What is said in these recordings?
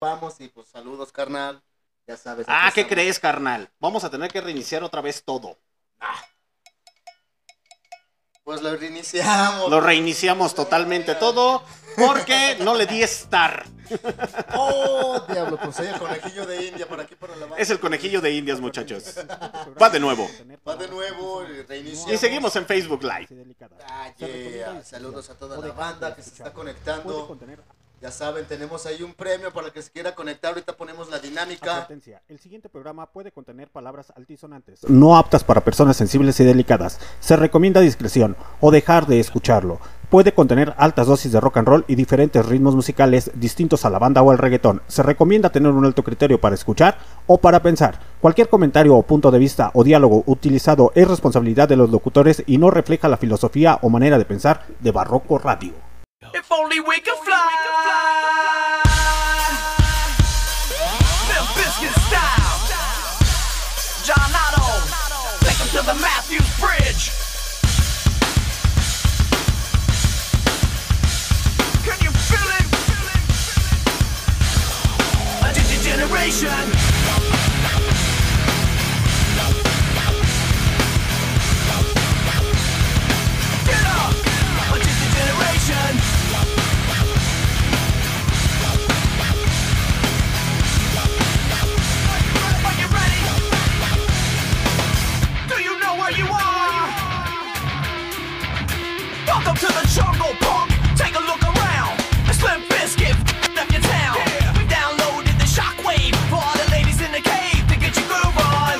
Vamos y pues saludos, carnal. Ya sabes. Ah, ¿qué estamos. crees, carnal? Vamos a tener que reiniciar otra vez todo. Pues lo reiniciamos. Lo reiniciamos totalmente todo porque no le di estar. Oh, diablo, pues el conejillo de India para aquí para la banda. Es el conejillo de indias, muchachos. Va de nuevo. Va de nuevo y reiniciamos. Y seguimos en Facebook Live. Ah, yeah. Saludos a toda la banda que se está conectando. Ya saben, tenemos ahí un premio para el que se quiera conectar. Ahorita ponemos la dinámica. Advertencia, El siguiente programa puede contener palabras altisonantes, no aptas para personas sensibles y delicadas. Se recomienda discreción o dejar de escucharlo. Puede contener altas dosis de rock and roll y diferentes ritmos musicales distintos a la banda o al reggaetón. Se recomienda tener un alto criterio para escuchar o para pensar. Cualquier comentario o punto de vista o diálogo utilizado es responsabilidad de los locutores y no refleja la filosofía o manera de pensar de Barroco Radio. If only we could fly. Limp Bizkit style. John Otto. Take 'em to the Matthews Bridge. Can you feel it? A generation. To the jungle, punk. Take a look around. We downloaded the shockwave for all the ladies in the cave to get groove on.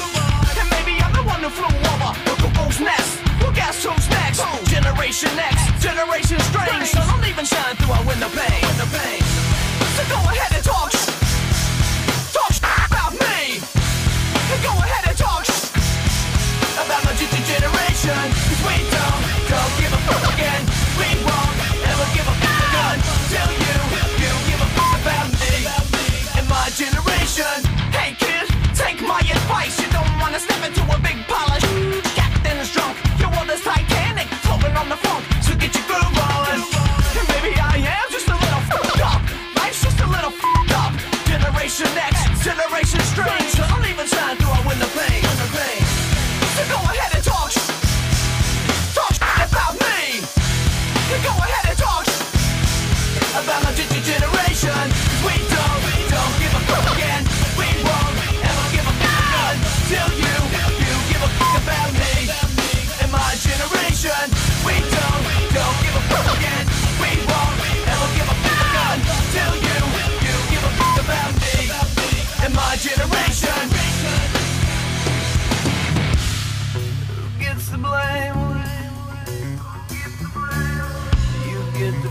And maybe I'm the one who flew over the cuckoo's nest. Well, guess who's next? Generation X, Generation Strange. So don't even shine through our window pane.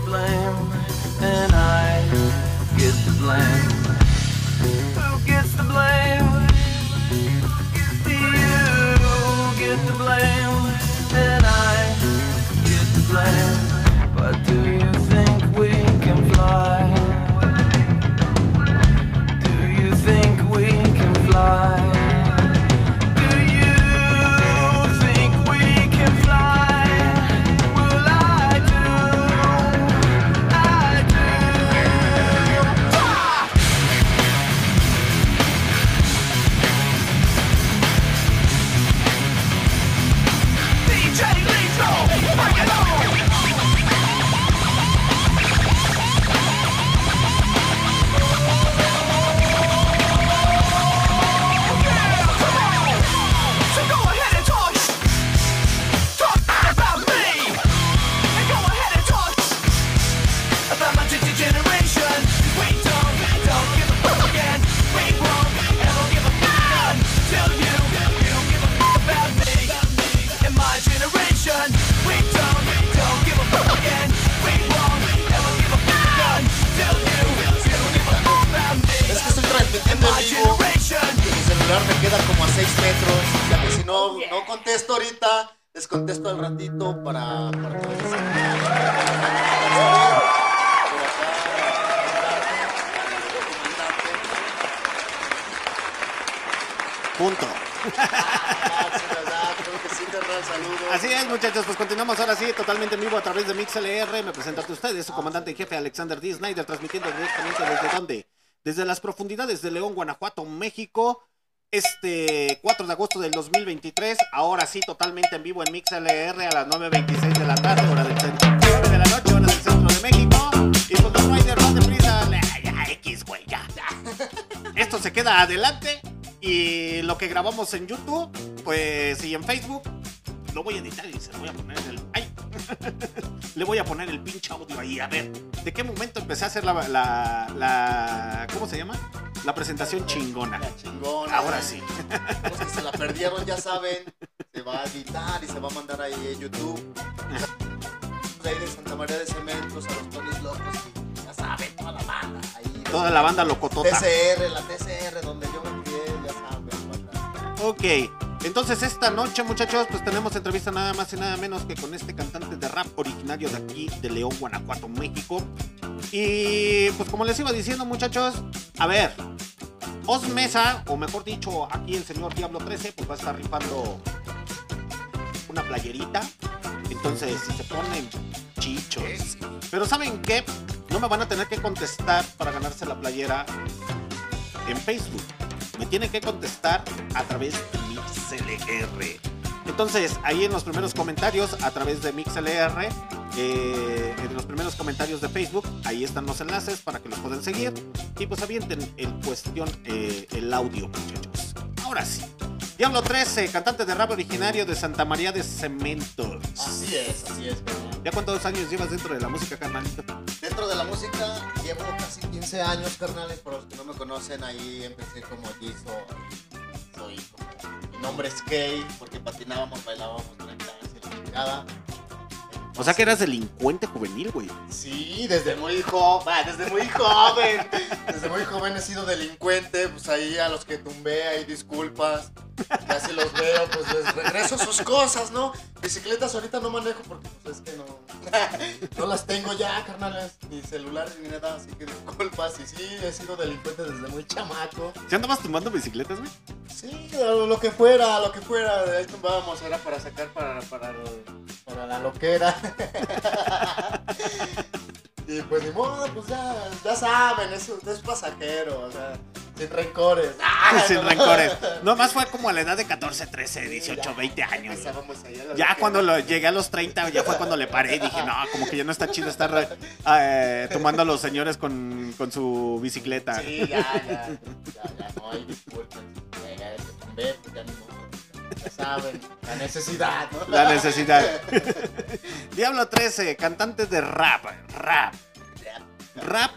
Blame, and I get the blame. Who gets the blame? You get the blame, and I get the blame. Ustedes, su comandante en jefe Alexander D. Snyder, transmitiendo directamente desde dónde? desde las profundidades de León, Guanajuato, México. Este 4 de agosto del 2023, ahora sí, totalmente en vivo en MixLR a las 9.26 de la tarde, hora del centro, 9 de la noche, hora del centro de México. Y pues no hay de más de prisa, le- ya, X, güey, ya. Esto se queda adelante y lo que grabamos en YouTube, pues y en Facebook, lo voy a editar y se lo voy a poner en el... Le voy a poner el pinche audio ahí, a ver. ¿De qué momento empecé a hacer la... la, la- ¿Cómo se llama? La presentación chingona. La chingona. Ahora sí. Los que se la perdieron ya saben, se va a editar y se va a mandar ahí en YouTube. De ahí de Santa María de Cementos a los Tonis Locos y ya saben, toda la banda. Ahí, Toda la banda locotota. TCR, la TCR, donde yo me crié, ya saben, banda. Ok, entonces esta noche, muchachos, pues tenemos entrevista nada más y nada menos que con este cantante de rap originario de aquí, de León, Guanajuato, México. Y pues como les iba diciendo, muchachos, a ver, Os Mesa, o mejor dicho, aquí el señor Diablo 13, pues va a estar rifando una playerita. Entonces, si se ponen chichos. Pero ¿saben qué? No me van a tener que contestar para ganarse la playera en Facebook. Me tienen que contestar a través de MixLR. Entonces, ahí en los primeros comentarios, a través de MixLR, eh, en los primeros comentarios de Facebook, ahí están los enlaces para que los puedan seguir. Y pues avienten en cuestión eh, el audio, muchachos. Ahora sí. Diablo 13, cantante de rap originario de Santa María de Cementos. Así es, así es, carnal. ¿Ya cuántos años llevas dentro de la música, carnalito? Dentro de la música llevo casi 15 años, carnales. Para los que no me conocen, ahí empecé como Gizo. Soy como. Mi nombre es Kay, porque patinábamos, bailábamos breakdance y la chingada. O sea que eras delincuente juvenil, güey. Sí, desde muy joven, desde muy joven, desde muy joven he sido delincuente, pues ahí a los que tumbé, ahí disculpas, ya si los veo, pues les regreso sus cosas, ¿no? Bicicletas ahorita no manejo porque pues es que no, no las tengo ya, carnales, ni celular ni nada, así que disculpas, y sí, he sido delincuente desde muy chamaco. ¿Sí andabas tumbando bicicletas, güey? Sí, lo, que fuera, lo que fuera, de ahí tumbábamos, era para sacar para, para, para la loquera. y pues ni modo, pues ya, ya saben, eso es pasajero, o sea, sin rencores. Sin rencores. Nomás fue como a la edad de 14, 13, 18, 20 años. Ya cuando lo, llegué a los 30, ya fue cuando le paré y dije, no, como que ya no está chido estar eh, tomando a los señores con, con su bicicleta. Sí, ya, ya, ya, ya, no hay disculpen. Ya, ya, que tumbé, ya ni modo. Ya saben, la necesidad, ¿no? La necesidad. Diablo 13, cantante de rap, rap. Rap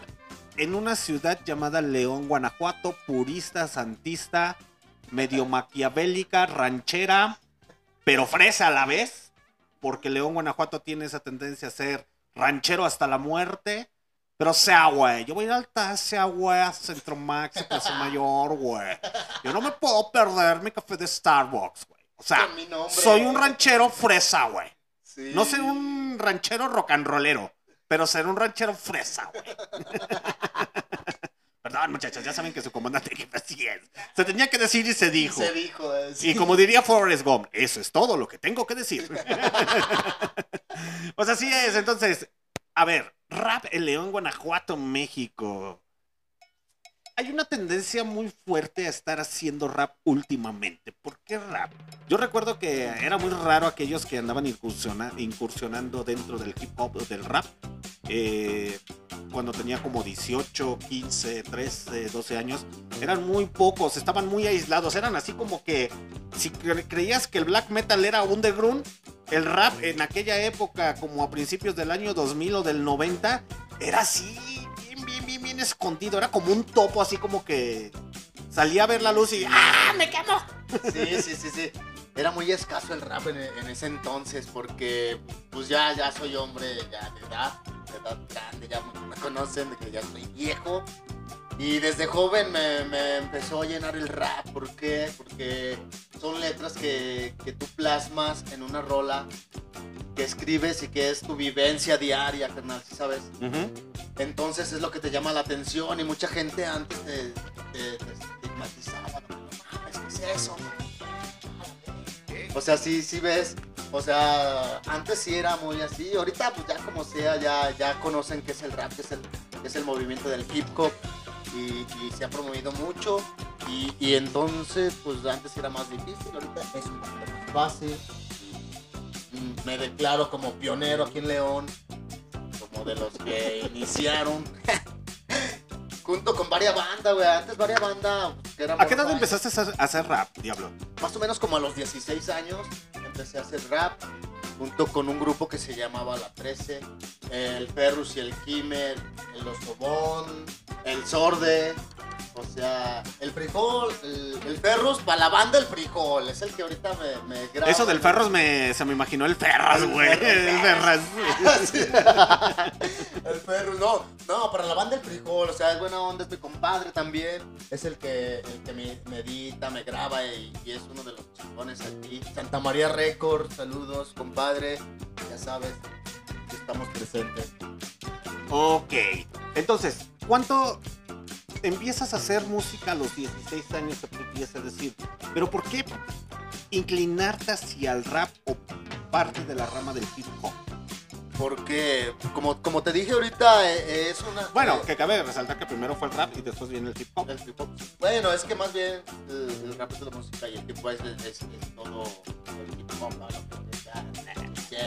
en una ciudad llamada León, Guanajuato, purista, santista, medio maquiavélica, ranchera, pero fresa a la vez, porque León, Guanajuato tiene esa tendencia a ser ranchero hasta la muerte. Pero sea, güey, yo voy a ir al Tasia, güey, a Centro Max, Plaza Mayor, güey. Yo no me puedo perder mi café de Starbucks, güey. O sea, nombre. soy un ranchero fresa, güey. Sí. No ser un ranchero rock and rollero, pero ser un ranchero fresa, güey. Perdón, muchachos, ya saben que su comandante jefe así es. Se tenía que decir y se dijo. Se dijo. eh, sí. Y como diría Forrest Gump, eso es todo lo que tengo que decir. pues así es, entonces, a ver, rap en León, Guanajuato, México. Hay una tendencia muy fuerte a estar haciendo rap últimamente. ¿Por qué rap? Yo recuerdo que era muy raro aquellos que andaban incursiona- incursionando dentro del hip hop o del rap. eh, cuando tenía como 18, 15, 13, 12 años. Eran muy pocos, estaban muy aislados. Eran así como que si cre- creías que el black metal era underground, el rap en aquella época, como a principios del año 2000 o del 90, era así, bien, bien, escondido. Era como un topo, así como que salía a ver la luz y ¡ah, me quemo! Sí, sí, sí, sí. Era muy escaso el rap en, en ese entonces porque pues ya, ya soy hombre ya de edad, de edad grande, ya me conocen de que ya soy viejo. Y desde joven me, me empezó a llenar el rap. ¿Por qué? Porque son letras que, que tú plasmas en una rola que escribes y que es tu vivencia diaria, carnal, ¿sí sabes? Entonces es lo que te llama la atención y mucha gente antes te, te- te estigmatizaba. No, ¿qué es eso? O sea, sí, sí ves. O sea, antes sí era muy así. Ahorita, pues ya como sea, ya, ya conocen qué es el rap, qué es el, qué es el movimiento del hip hop. y, se ha promovido mucho. Y, y entonces, pues antes era más difícil, ahorita es un más fácil. Me declaro como pionero aquí en León, como de los que iniciaron. Junto con varias bandas, güey. Antes varias bandas. que ¿A qué edad empezaste a hacer, rap, Diablo? Más o menos como a los 16 años empecé a hacer rap junto con un grupo que se llamaba La 13, el Ferrus y el Kimmer, el Osobón, el Sorde, o sea, el frijol, el, el Ferrus para la banda el frijol, es el que ahorita me, me graba. Eso del Ferros me, se me imaginó el Ferras, El güey. Ferros, El Ferras. el Ferrus, no, no, para la banda el frijol, o sea, es buena onda, es mi compadre también, es el que, el que me, edita, me graba y, es uno de los chingones aquí. Santa María Records, saludos, compadre, ya sabes, estamos presentes. Ok. Entonces, ¿cuánto empiezas a hacer música a los 16 años? Te empiezas decir, pero ¿por qué inclinarte hacia el rap o parte de la rama del hip hop? Porque, como, como te dije ahorita, eh, es una... Bueno, eh, que cabe resaltar que primero fue el rap y después viene el hip hop. El hip hop. Bueno, es que más bien el, el rap es la música y el hip hop es, es- es todo el hip hop. ¿no?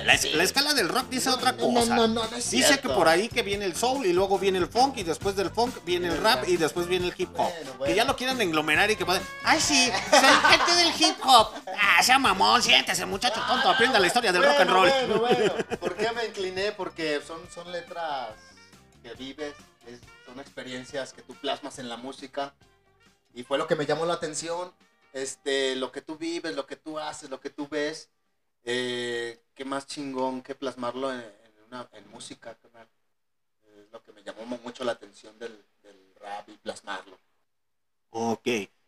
La, la escala del rock dice No, otra cosa. no, no, Dice cierto. que por ahí que viene el soul y luego viene el funk y después del funk viene el rap y después viene el hip hop. Bueno, Que bueno. ya lo quieren englomerar y que pueden... Ay, sí, soy gente del hip hop. Ah, sea mamón, siéntese, muchacho tonto, aprenda la historia del rock and roll. Bueno, bueno. ¿Por qué me incliné? Porque son, son letras que vives, es- son experiencias que tú plasmas en la música. Y fue lo que me llamó la atención. Este, lo que tú vives, lo que tú haces, lo que tú ves. Eh, qué más chingón que plasmarlo en, en una, en música, carnal. Es lo que me llamó mu- mucho la atención del, del rap y plasmarlo. Ok.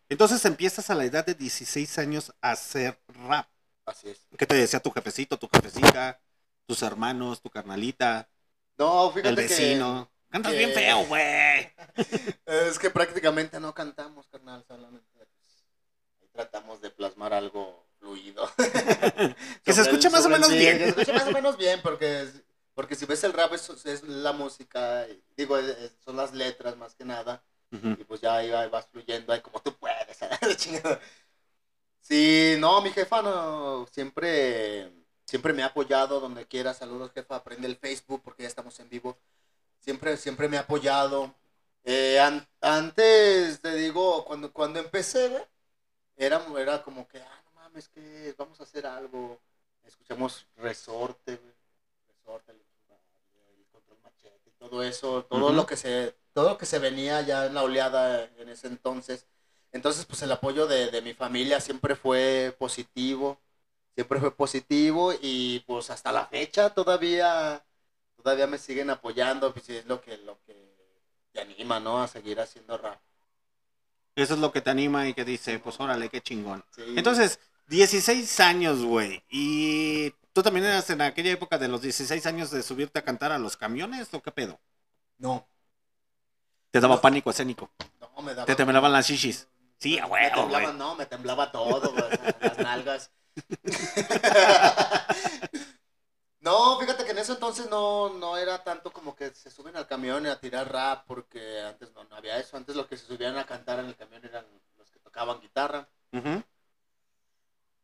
Entonces empiezas a la edad de 16 años a hacer rap. Así es. ¿Qué te decía tu jefecito, tu jefecita, tus hermanos, tu carnalita, No, fíjate el vecino? Cantas que- bien feo, güey. Es que prácticamente no cantamos, carnal, solamente pues, tratamos de plasmar algo fluido. Que se escuche el- más o menos bien. Que se escuche más o menos bien, porque, porque si ves el rap es, es la música, y digo, es- son las letras más que nada, y pues ya ahí va- vas fluyendo, ahí como tú puedes. Sí, no, mi jefa no, siempre, siempre me ha apoyado donde quiera, saludos jefa, aprende el Facebook porque ya estamos en vivo, siempre, siempre me ha apoyado. Eh, an- antes, te digo, cuando, cuando empecé, era, era como que, ah, mames, que vamos a hacer algo, escuchamos Resorte, güey, Resorte, el, el Control Machete, todo eso, todo lo que se, todo lo que se venía ya en la oleada en ese entonces. Entonces, pues el apoyo de, de mi familia siempre fue positivo, siempre fue positivo y pues hasta la fecha todavía, todavía me siguen apoyando, pues es lo que, lo que te anima, ¿no? A seguir haciendo rap. Eso es lo que te anima y que dice, pues órale, qué chingón. Sí. Entonces, 16 años, güey. ¿Y tú también eras en aquella época de los 16 años de subirte a cantar a los camiones o qué pedo? no, Te daba No. pánico escénico. no me daba. Te temblaban las shishis. Sí, a me temblaba, güey. no, me temblaba todo, güey, las nalgas. No, fíjate que en ese entonces no, no era tanto como que se suben al camión y a tirar rap, porque antes no, no había eso. Antes los que se subían a cantar en el camión eran los que tocaban guitarra. Ujú.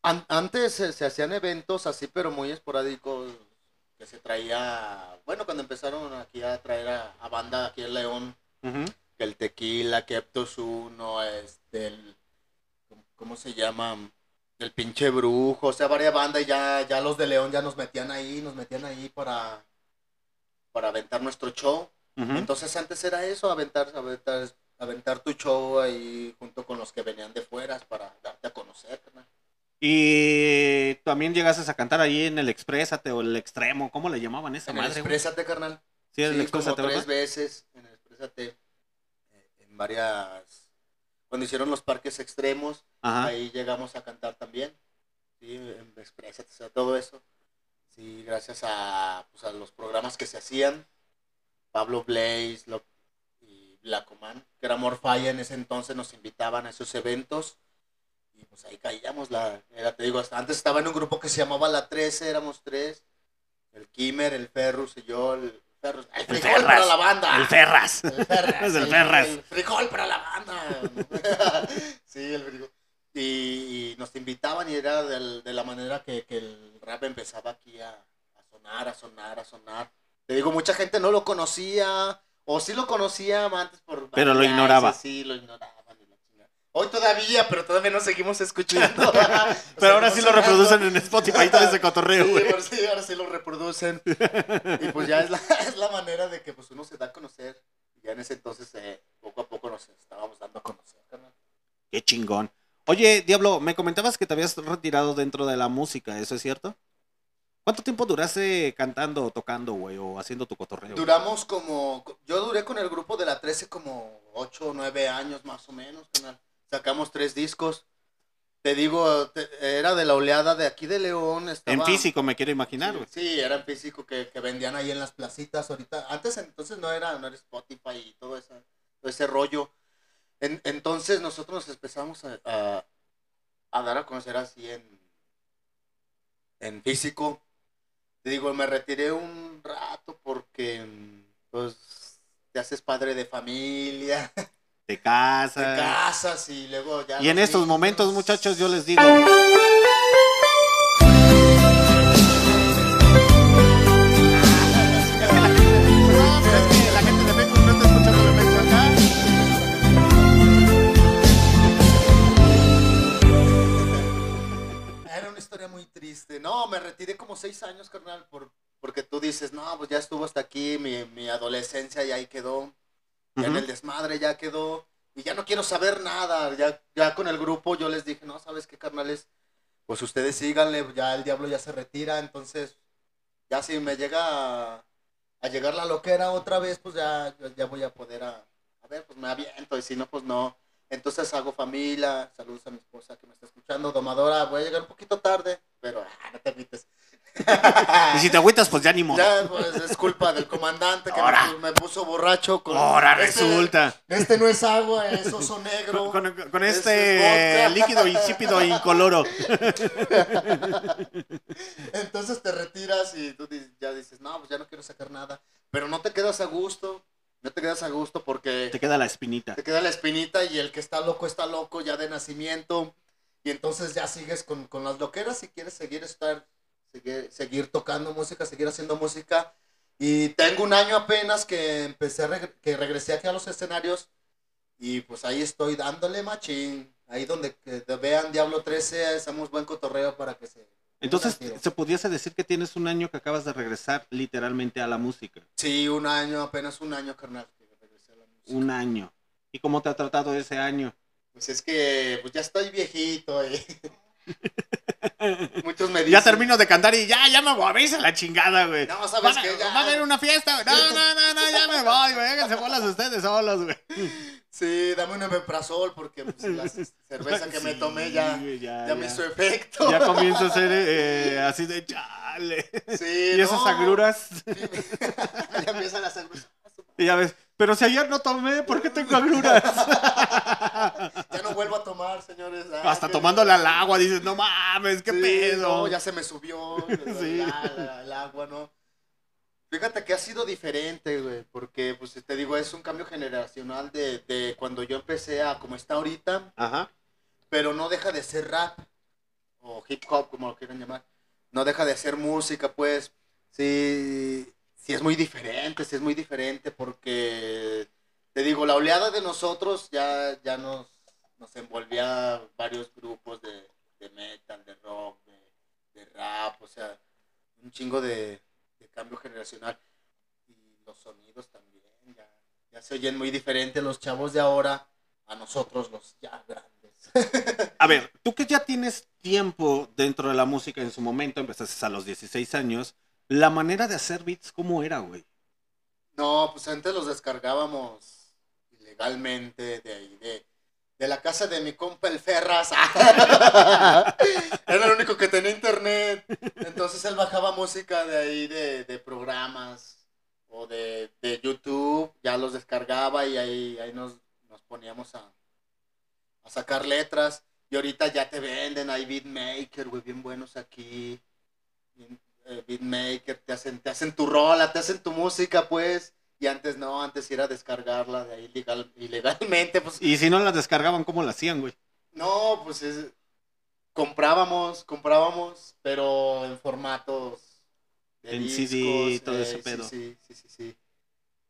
An- antes se, se hacían eventos así, pero muy esporádicos, que se traía, bueno, cuando empezaron aquí a traer a, a banda aquí en León, que el Tequila, que Eptos Uno, este, el, ¿cómo- ¿cómo se llama? El pinche brujo, o sea, varias bandas y ya, ya los de León ya nos metían ahí, nos metían ahí para, para aventar nuestro show. Entonces antes era eso, aventar, aventar, aventar tu show ahí junto con los que venían de fuera para darte a conocer, carnal. Y también llegaste a cantar ahí en el Exprésate o el Extremo, ¿cómo le llamaban esa En el güey? Exprésate, carnal. Sí, el Sí, como Exprésate, tres veces en el Exprésate. eh, En varias... Cuando hicieron los parques extremos, Ajá. ahí llegamos a cantar también. Sí, en Exprésate, o sea, todo eso. Sí, gracias a, pues, a los programas que se hacían. Pablo Blaze lo- y Blacoman, que era Morfaya en ese entonces, nos invitaban a esos eventos. Y pues ahí caíamos. La, era, te digo, hasta antes estaba en un grupo que se llamaba La 13, éramos tres. El Kimmer, el Ferrus y yo, el Ferros. El El frijol Ferras. para la banda. El Ferras. El Ferras. El Ferras. el frijol para la banda. sí, el frijol. Y, y nos invitaban y era del- de la manera que, que el rap empezaba aquí a, a sonar, a sonar, a sonar. Te digo, mucha gente no lo conocía, o sí lo conocía antes por... Pero lo ignoraba. Sí, lo ignoraban. Hoy todavía, pero todavía no seguimos escuchando. Pero ahora sí lo reproducen en Spotify todo ese cotorreo, Sí, güey. ahora sí, ahora sí lo reproducen. Y pues ya es la, es la manera de que pues uno se da a conocer. Y ya en ese entonces, eh, poco a poco nos estábamos dando a conocer, carnal. Qué chingón. Oye, Diablo, me comentabas que te habías retirado dentro de la música, ¿eso es cierto? ¿Cuánto tiempo duraste cantando tocando, güey, o haciendo tu cotorreo? Duramos como, yo duré con el grupo de la 13 como 8 o 9 años más o menos, carnal. Sacamos tres discos. Te digo, te- era de la oleada de aquí de León. Estaba, En físico, me quiero imaginar, güey. Sí, era en físico que, que vendían ahí en las placitas ahorita. Antes entonces no era, no era Spotify y todo, esa- todo ese rollo. En- entonces nosotros nos empezamos a, a- a dar a conocer así en, en físico. Te digo, me retiré un rato porque pues te haces padre de familia, Te te casas. casas y luego ya... Y en estos niños. momentos, muchachos, yo les digo. Era una historia muy triste. No, me retiré como seis años, carnal, por, porque tú dices, no, pues ya estuvo hasta aquí, mi, mi adolescencia ya ahí quedó, ya en el desmadre ya quedó, y ya no quiero saber nada. Ya, ya con el grupo yo les dije, no, ¿sabes qué, carnales? Pues ustedes síganle, ya el diablo ya se retira, entonces, ya si me llega a, a llegar la loquera otra vez, pues ya, ya- voy a poder a, a ver, pues me aviento, y si no, pues no. Entonces hago familia, saludos a mi esposa que me está escuchando, domadora, voy a llegar un poquito tarde, pero ah, no te agüites. Y si te agüitas, pues ya ni modo. Ya, pues es culpa del comandante que Ahora. me, me puso borracho con... Ahora Este- resulta. Este no es agua, es oso negro. Con, con- con Ese este es vodka. líquido insípido e incoloro. Entonces te retiras y tú ya dices, no, pues ya no quiero sacar nada. Pero no te quedas a gusto, no te quedas a gusto porque Te queda la espinita. te queda la espinita y el que está loco está loco ya de nacimiento. Y entonces ya sigues con, con las loqueras y quieres seguir estar, seguir, seguir tocando música, seguir haciendo música. Y tengo un año apenas que empecé, reg- que regresé aquí a los escenarios y pues ahí estoy dándole machín. Ahí donde vean Diablo 13, hacemos buen cotorreo para que se... Entonces, se pudiese decir que tienes un año que acabas de regresar literalmente a la música. Sí, un año, apenas un año, carnal, que regresé a la música. Un año. ¿Y cómo te ha tratado ese año? Pues es que pues ya estoy viejito y... Muchos me dicen... Ya termino de cantar y ya, ya me voy, veis a la chingada, güey. No, ¿sabes qué? Ya- Va a haber una fiesta, güey. No, no, no, no, ya me voy, güey. Háganse bolas ustedes solos, güey. Sí, dame un omeprazol porque pues, la cerveza que me tomé ya, ya, ya me ya. hizo efecto. Ya comienzo a ser eh, así de chale. Sí, Y esas no. agruras. ya empiezan a hacer... Y ya ves, pero si ayer no tomé, ¿por qué tengo agruras? Ya no vuelvo a tomar, señores. Ah, Hasta tomándole al agua dices, no mames, qué Sí, pedo. no, ya se me subió Sí. la- la- el agua, ¿no? Fíjate que ha sido diferente, güey, porque, pues, te digo, es un cambio generacional de, de cuando yo empecé a como está ahorita, Ajá. pero no deja de ser rap, o hip hop, como lo quieran llamar. No deja de ser música, pues, sí, sí es muy diferente, sí es muy diferente, porque, te digo, la oleada de nosotros ya, ya nos, nos envolvía varios grupos de, de metal, de rock, de, rap, o sea, un chingo de, de cambio generacional. Y los sonidos también, ya, ya se oyen muy diferentes los chavos de ahora a nosotros, los ya grandes. A ver, tú que ya tienes tiempo dentro de la música en su momento, empezaste a los 16 años, la manera de hacer beats, ¿cómo era, güey? No, pues antes los descargábamos ilegalmente de ahí, de, de la casa de mi compa el Ferras. Era el único que tenía internet. Entonces él bajaba música de ahí, de, de programas o de, de YouTube, ya los descargaba y ahí, ahí nos, nos poníamos a, a sacar letras. Y ahorita ya te venden, hay beatmaker, güey, bien buenos aquí. Bien- eh, beatmaker, te hacen, te hacen tu rola, te hacen tu música, pues. Y antes no, antes era descargarla de ahí legal, ilegalmente, pues. Y si no las descargaban, ¿cómo la hacían, güey? No, pues es, comprábamos, comprábamos, pero en formatos de En CD y discos, todo eh, ese pedo. Sí, sí, sí, sí.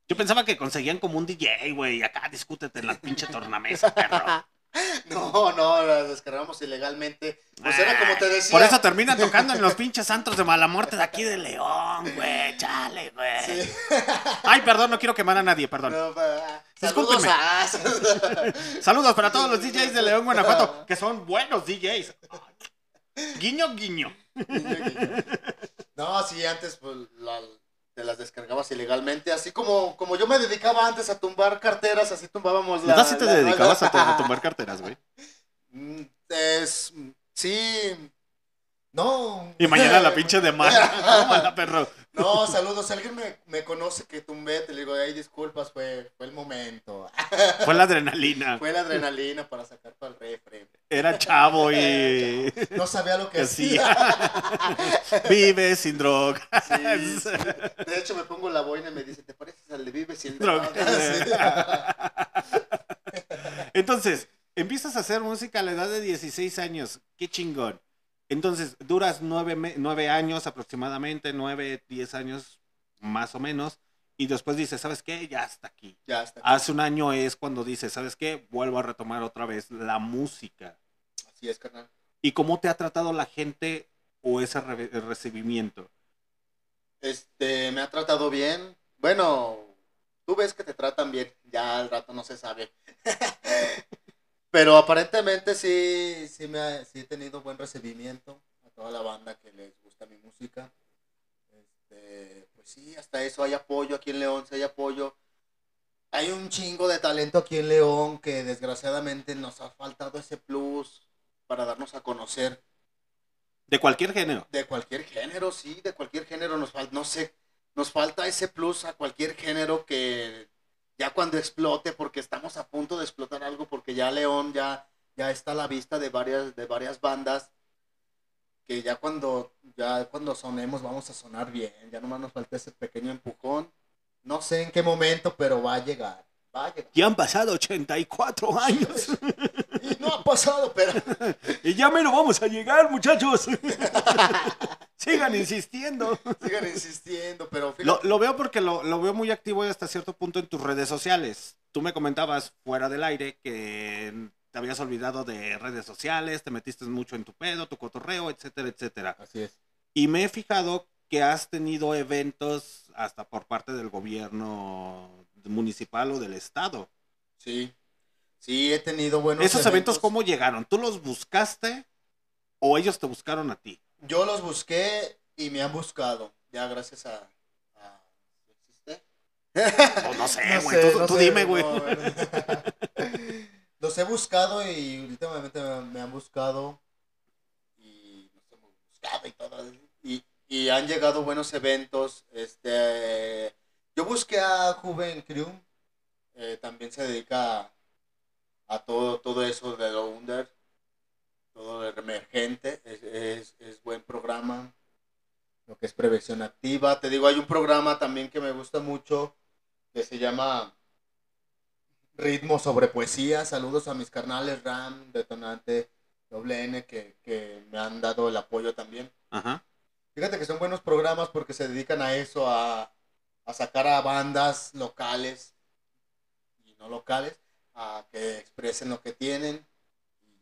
Yo pensaba que conseguían como un DJ, güey, acá discútete en la pinche tornamesa, perro. No, no, las descargamos ilegalmente. Pues era como te decía. Por eso terminan tocando en los pinches santos de mala muerte de aquí de León, güey. Chale, güey. Sí. Ay, perdón, no quiero quemar a nadie, perdón. No, saludos Discúlpenme. a... Saludos para todos los DJs de León, Guanajuato, que son buenos DJs. Guiño, guiño. No, sí, antes pues, la- te las descargabas ilegalmente, así como, como yo me dedicaba antes a tumbar carteras, así tumbábamos la... ¿Neta sí te la- dedicabas a, tomar carteras, güey? Es, sí, no. Y mañana la pinche de mala. Tómala, perro. No, saludos, si alguien me, me conoce que tumbé, te digo, ay, disculpas, fue, fue el momento. Fue la adrenalina. Fue la adrenalina para sacar para el refre. Era chavo y. No sabía lo que hacía. Vive sin droga. Sí, sí. De hecho, me pongo la boina y me dice, ¿te pareces al de Vive sin Droga. Entonces, empiezas a hacer música a la edad de 16 años. Qué chingón. Entonces, duras nueve, nueve años aproximadamente, nueve, diez años más o menos. Y después dices, ¿sabes qué? Ya hasta aquí. Ya está. Hace un año es cuando dices, ¿sabes qué? Vuelvo a retomar otra vez la música. Así es, carnal. ¿Y cómo te ha tratado la gente o ese re- recibimiento? Este, me ha tratado bien. Bueno, tú ves que te tratan bien. Ya al rato no se sabe. Pero aparentemente sí, sí, me ha- sí he tenido buen recibimiento a toda la banda que les gusta mi música. Este, pues sí, hasta eso hay apoyo aquí en León, sí hay apoyo. Hay un chingo de talento aquí en León que desgraciadamente nos ha faltado ese plus para darnos a conocer De cualquier género. de cualquier género, sí, de cualquier género nos falta, no sé, nos falta ese plus a cualquier género que ya cuando explote, porque estamos a punto de explotar algo, porque ya León ya, ya está a la vista de varias, de varias bandas, que ya cuando, ya cuando sonemos vamos a sonar bien, ya nomás nos falta ese pequeño empujón, no sé en qué momento, pero va a llegar, va a llegar. Ya han pasado 84 años. Y no ha pasado, pero Y ya me lo vamos a llegar, muchachos. Sigan insistiendo. sigan insistiendo, pero Lo, lo veo porque lo, lo veo muy activo hasta cierto punto en tus redes sociales. Tú me comentabas fuera del aire que te habías olvidado de redes sociales, te metiste mucho en tu pedo, tu cotorreo, etcétera, etcétera. así es. Y me he fijado que has tenido eventos hasta por parte del gobierno municipal o del estado. Sí, sí, he tenido buenos ¿Esos eventos cómo llegaron? ¿Tú los buscaste o ellos te buscaron a ti? Yo los busqué y me han buscado. Ya gracias a... a- ¿Existe? Pues no sé, güey. tú tú dime, güey. los he buscado y últimamente me, han buscado y buscado y todo. Y, y han llegado buenos eventos. Este, yo busqué a Juven Crew. eh, también se dedica a, a todo, todo eso de lo under todo emergente, es, es, es buen programa, lo que es prevención activa. Te digo, hay un programa también que me gusta mucho que se llama Ritmo sobre Poesía. Saludos a mis carnales Ram, Detonante, Doble N, que, que me han dado el apoyo también. Ajá. Fíjate que son buenos programas porque se dedican a eso, a, a sacar a bandas locales y no locales, a que expresen lo que tienen.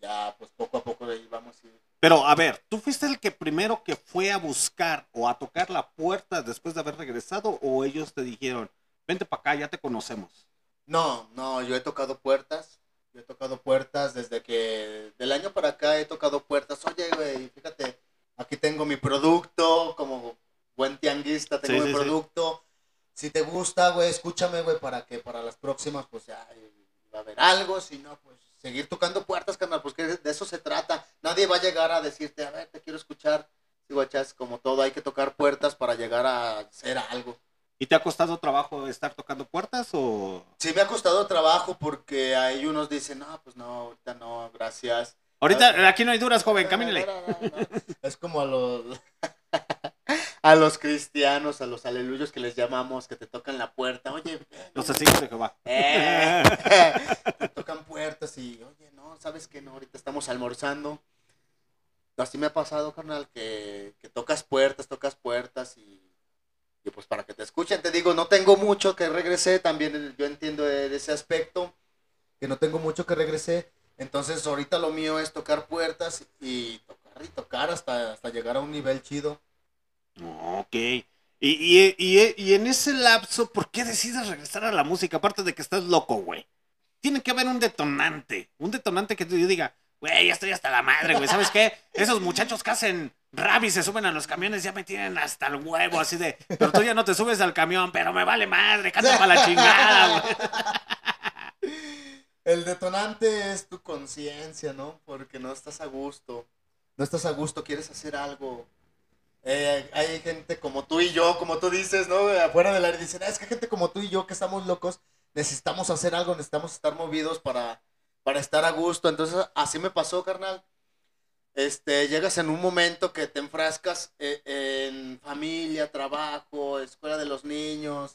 Ya, pues poco a poco de ahí vamos a ir. Pero a ver, ¿tú fuiste el que primero que fue a buscar o a tocar la puerta después de haber regresado o ellos te dijeron, vente para acá, ya te conocemos? No, no, yo he tocado puertas. Yo he tocado puertas desde que del año para acá he tocado puertas. Oye, güey, fíjate, aquí tengo mi producto, como buen tianguista tengo Sí, mi sí, sí. producto. Si te gusta, güey, escúchame, güey, para que para las próximas, pues ya eh, va a haber algo. Si no, pues seguir tocando puertas, carnal, pues que de eso se trata. Nadie va a llegar a decirte, a ver, te quiero escuchar. Sí, guachas, como todo, hay que tocar puertas para llegar a hacer algo. ¿Y te ha costado trabajo estar tocando puertas o...? Sí me ha costado trabajo porque hay unos dicen, no, pues no, ahorita no, gracias. Ahorita aquí no hay duras, joven, no, no, no. Es como a los... a los cristianos, a los aleluyos que les llamamos, que te tocan la puerta. Oye, ven, Los testigos de Jehová. eh, te tocan puertas y, oye, no, ¿sabes qué? No, ahorita estamos almorzando. Así me ha pasado, carnal, que, que tocas puertas, tocas puertas y, y pues para que te escuchen, te digo, no tengo mucho que regresé, también yo entiendo de, de ese aspecto, que no tengo mucho que regresé. Entonces ahorita lo mío es tocar puertas y tocar y tocar hasta, hasta llegar a un nivel chido. Ok. Y, y, y, y en ese lapso, ¿por qué decides regresar a la música? Aparte de que estás loco, güey. Tiene que haber un detonante. Un detonante que yo diga, güey, ya estoy hasta la madre, güey. ¿Sabes qué? Esos muchachos que hacen rap y se suben a los camiones ya me tienen hasta el huevo, así de, pero tú ya no te subes al camión, pero me vale madre, canta para la chingada, güey. El detonante es tu conciencia, ¿no? Porque no estás a gusto. No estás a gusto, quieres hacer algo. Eh, hay gente como tú y yo, como tú dices, ¿no? Afuera del área dicen, "Ah, es que gente como tú y yo que estamos locos, necesitamos hacer algo, necesitamos estar movidos para, para estar a gusto. Entonces, así me pasó, carnal. Este, llegas en un momento que te enfrascas eh, en familia, trabajo, escuela de los niños.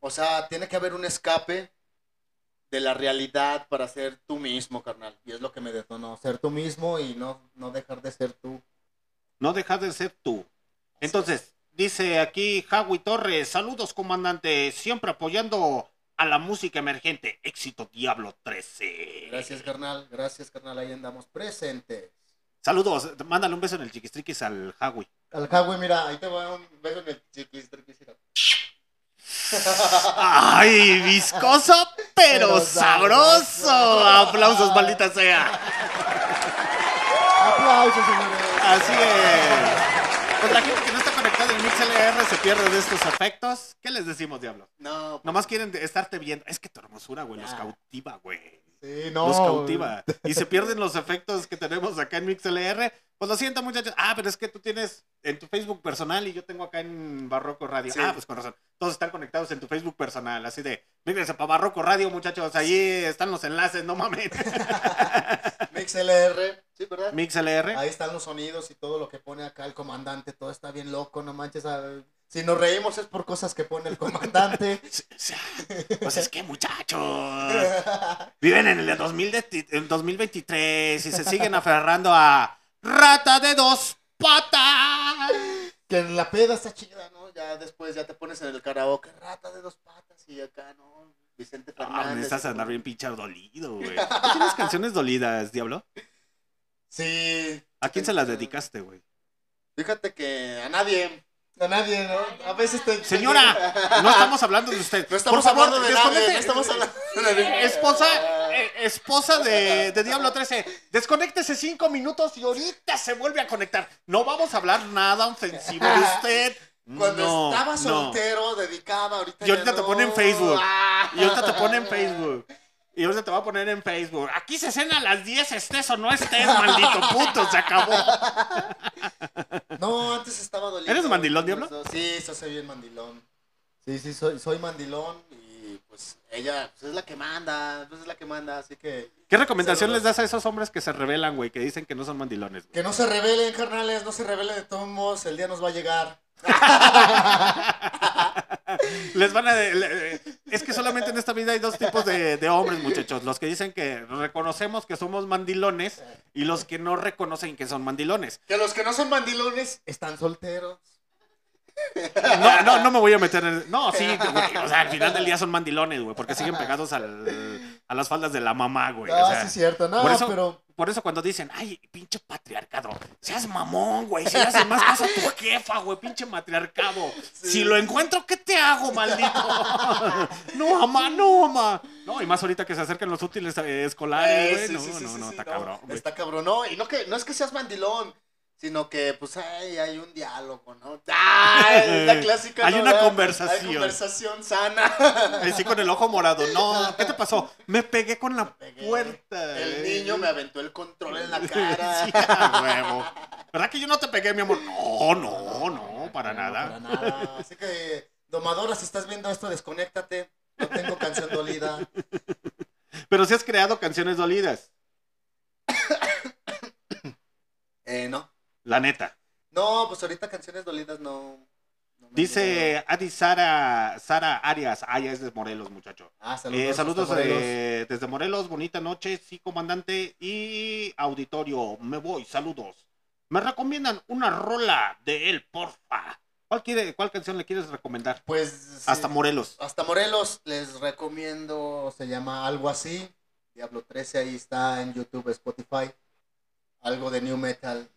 O sea, tiene que haber un escape de la realidad para ser tú mismo, carnal. Y es lo que me detonó, ser tú mismo y no, no dejar de ser tú. No dejas de ser tú. Entonces, dice aquí Javi Torres, saludos comandante, siempre apoyando a la música emergente. Éxito Diablo 13. Gracias, carnal. Gracias, carnal. Ahí andamos presentes. Saludos, mándale un beso en el chiquistriquis al Jawi. Al Jagüey, mira, ahí te voy a dar un beso en el chiquis. triquis, mira. ¡Ay, viscoso, pero Pero sabroso! sabroso. Aplausos, maldita sea. Aplausos, señores. Así es. Pues la gente se pierde de estos efectos. ¿Qué les decimos, diablo? No, pues, Nomás quieren estarte viendo. Es que tu hermosura, güey, los cautiva, güey. sí, no. Los cautiva. Y se pierden los efectos que tenemos acá en MixLR. Pues lo siento, muchachos. Ah, pero es que tú tienes en tu Facebook personal y yo tengo acá en Barroco Radio. Sí. Ah, pues con razón. Todos están conectados en tu Facebook personal. Así de, mírense para Barroco Radio, muchachos. Allí están los enlaces, no mames. MixLR. Sí, ¿verdad? MixLR. Ahí están los sonidos y todo lo que pone acá el comandante. Todo está bien loco, no manches. Si nos reímos es por cosas que pone el comandante. Pues es que, muchachos. Viven en el 2000 de- en 2023 y se siguen aferrando a rata de dos patas. que en la peda está chida, ¿no? Ya después ya te pones en el karaoke, rata de dos patas y acá, ¿no? Vicente Ah, Fernández. necesitas andar bien pinche dolido, güey. ¿Tú tienes canciones dolidas, Diablo? Sí. ¿A quién se las dedicaste, güey? Fíjate que a nadie. A nadie, ¿no? A veces te... Señora, no estamos hablando de usted. No estamos Por favor, hablando de nadie, desconecte- no estamos hablando de nadie. Esposa, eh, esposa de, de Diablo 13, desconéctese cinco minutos y ahorita se vuelve a conectar. No vamos a hablar nada ofensivo de usted. Cuando No, estaba no. soltero, dedicaba, ahorita Y ahorita ya te no. pone en Facebook. Ah. Y ahorita te pone en Facebook. Y ahorita te va a poner en Facebook. Aquí se cena a las 10, estés o no estés, maldito puto, se acabó. No, antes estaba dolido. ¿Eres mandilón, Diablo? Sí, yo soy bien mandilón. Sí, sí, soy, soy mandilón y pues ella pues, es la que manda, pues es la que manda, así que... ¿Qué recomendación les das a esos hombres que se rebelan, güey? Que dicen que no son mandilones. güey? Que no se rebelen, carnales, no se rebelen de todos modos, el día nos va a llegar. Les van a... le- Es que solamente en esta vida hay dos tipos de, de hombres, muchachos. Los que dicen que reconocemos que somos mandilones y los que no reconocen que son mandilones. Que los que no son mandilones están solteros. No, no, no me voy a meter en... No, sí, güey, o sea, al final del día son mandilones, güey, porque siguen pegados al- a las faldas de la mamá, güey. o sea, sí, es cierto, no, por eso- pero... Por eso cuando dicen, ay, pinche patriarcado, seas mamón, güey, si le haces más caso a tu jefa, güey, pinche matriarcado. Si lo encuentro, ¿qué te hago, maldito? no, mamá, no, mamá. No, y más ahorita que se acercan los útiles eh, escolares, güey. Sí, no, sí, no, no, está cabrón. Está cabrón, no, y no, que, no es que seas mandilón, sino que pues hay, hay un diálogo, ¿no? ¡Ah! es la clásica. Hay ¿no? una conversación. Hay conversación sana. Así con el ojo morado. No, ¿qué te pasó? Me pegué con la pegué. puerta. El eh. niño me aventó el control en la cara. Sí, a huevo. ¿Verdad que yo no te pegué, mi amor? No, no, no, para No, nada. para nada. Así que, domadora, si estás viendo esto, desconéctate. No tengo canción dolida. Pero si has creado canciones dolidas, Eh, no. La neta. No, pues ahorita canciones dolidas no. Dice Adi Sara, Sara Arias. Ah, ya es de Morelos, muchacho. Ah, saludos. Eh, saludos hasta Morelos. eh, desde Morelos, bonita noche, sí, comandante y auditorio. Me voy, saludos. Me recomiendan una rola de él, porfa. ¿Cuál, quiere, ¿Cuál canción le quieres recomendar? Pues. sí, Hasta Morelos. Hasta Morelos les recomiendo, se llama Algo Así, Diablo 13, ahí está en YouTube, Spotify, algo de New Metal,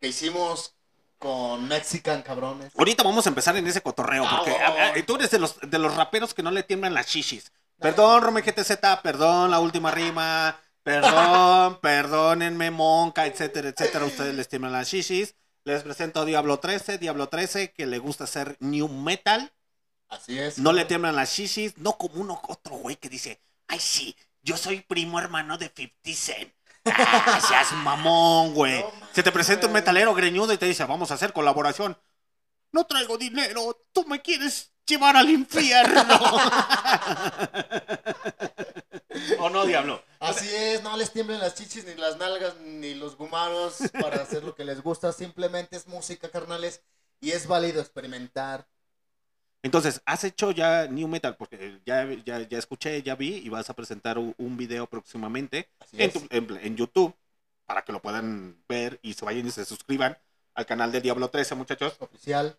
que hicimos con Mexican cabrones. Ahorita vamos a empezar en ese cotorreo, porque Ah, a- a- tú eres de los, de los raperos que no le tiemblan las shishis. Perdón, Rome GTZ, perdón, la última rima, perdón, perdónenme, Monca, etcétera, etcétera. Ustedes les tiemblan las shishis. Les presento a Diablo 13, Diablo 13, que le gusta hacer new metal. Así es. No le tiemblan las shishis, no como uno otro güey que dice, ay sí, yo soy primo hermano de 50 Cent. Ah, seas mamón, güey. No Se te presenta un metalero greñudo y te dice, vamos a hacer colaboración. No traigo dinero, tú me quieres llevar al infierno. ¿O no, diablo? Así es, no les tiemblen las chichis, ni las nalgas, ni los gumaros para hacer lo que les gusta, simplemente es música, carnales, y es válido experimentar. Entonces, has hecho ya New Metal, porque ya, ya, ya escuché, ya vi, y vas a presentar un, un video próximamente en, tu- en- en YouTube, para que lo puedan ver y se vayan y se suscriban al canal de Diablo 13, muchachos. Oficial.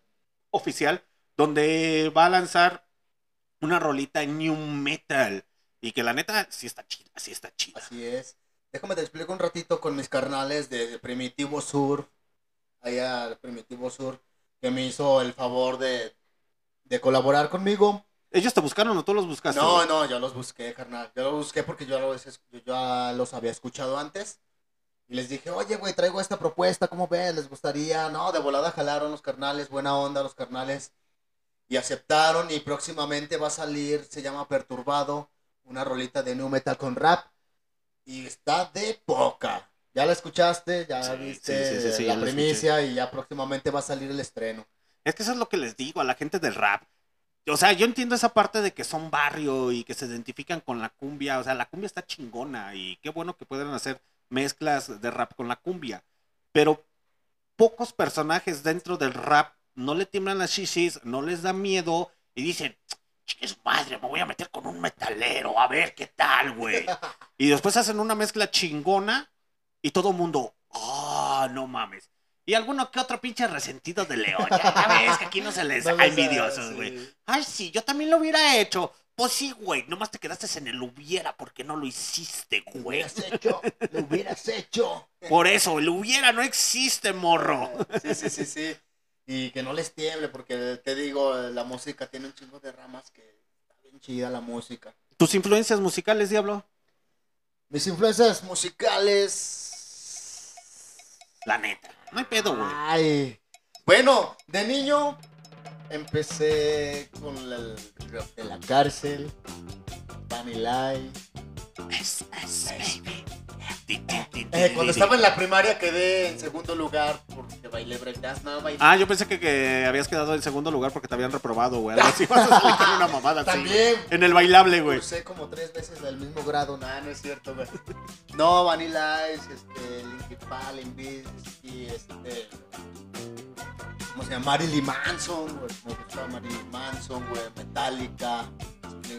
oficial donde va a lanzar una rolita new metal y que la neta sí está chida, sí está chida. Así es. Déjame te explico un ratito con mis carnales de Primitivo Sur. Allá Primitivo Sur. Que me hizo el favor de, de colaborar conmigo. ¿Ellos te buscaron o tú los buscaste? No, no, yo los busqué, carnal. Yo los busqué porque yo, los, yo ya los había escuchado antes. Y les dije, oye, güey, traigo esta propuesta, ¿cómo ves? ¿Les gustaría? No, de volada jalaron los carnales, buena onda los carnales. Y aceptaron y próximamente va a salir, se llama Perturbado, una rolita de New Metal con rap. Y está de poca. Ya la escuchaste, ya Sí, viste sí, sí, la primicia y ya próximamente va a salir el estreno. Es que eso es lo que les digo a la gente del rap. O sea, yo entiendo esa parte de que son barrio y que se identifican con la cumbia. O sea, la cumbia está chingona y qué bueno que puedan hacer mezclas de rap con la cumbia. Pero pocos personajes dentro del rap no le tiemblan las shishis, no les da miedo y dicen, chingue su madre, me voy a meter con un metalero, a ver qué tal, güey. Y después hacen una mezcla chingona y todo el mundo, ah, no mames. Y alguno que otro pinche resentido de León. Ya, ves que aquí no se les No da envidiosos, sí. güey. Ay, sí, yo también lo hubiera hecho. Pues sí, güey, nomás te quedaste en el hubiera porque no lo hiciste, Lo güey. hubieras hecho, lo hubieras hecho. Por eso, el hubiera no existe, morro. Sí, sí, sí, sí. Y que no les tiemble, porque te digo, la música tiene un chingo de ramas que está bien chida la música. ¿Tus influencias musicales, Diablo? Mis influencias musicales. La neta. No hay pedo, güey. Ay. Bueno, de niño empecé con la cárcel, Vanilla Eh, cuando estaba en la primaria quedé en segundo lugar porque bailé breakdance. No, bailé. Ah, yo pensé que, que habías quedado en segundo lugar porque te habían reprobado, güey. Algo así. Vas a salir con una mamada así. También. En el bailable, güey. Cursé como tres veces del mismo grado. Nah, no es cierto, güey. No, Vanilla Ice, este, Linkin Park, Bizkit, este... ¿Cómo se llama? Marilyn Manson, güey. Me gustaba Marilyn Manson, güey. Metallica,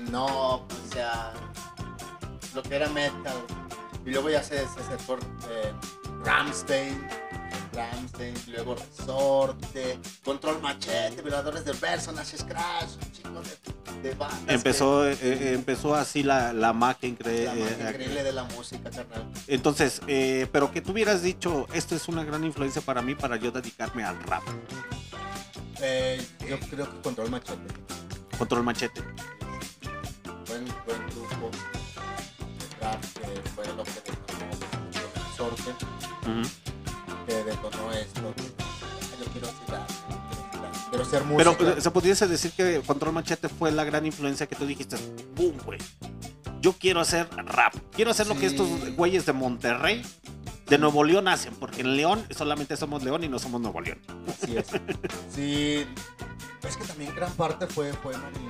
Slipknot, o sea... Lo que era metal. Y luego ya se, se acercó eh, Ramstein. Ramstein, luego Resorte, Control Machete, Violadores del Verso, Nash Crash, un chico de, de bandas. Empezó, eh, eh, empezó así la, la magia incre- la magia increíble de la música, carnal. Entonces, eh, pero que tú hubieras dicho, esto es una gran influencia para mí para yo dedicarme al rap. Eh, yo creo que Control Machete. Control machete. Buen, buen grupo rap que fue lo que detonó el sorte, Ujú. que detonó esto. Yo quiero rap, quiero ser música. Pero eh, se pudiese decir que Control Machete fue la gran influencia que tú dijiste, boom, güey. Yo quiero hacer rap. Quiero hacer lo que estos güeyes de Monterrey, de Nuevo León hacen, porque en León solamente somos León y no somos Nuevo León. Así es. Sí, es que también gran parte fue, fue Marilyn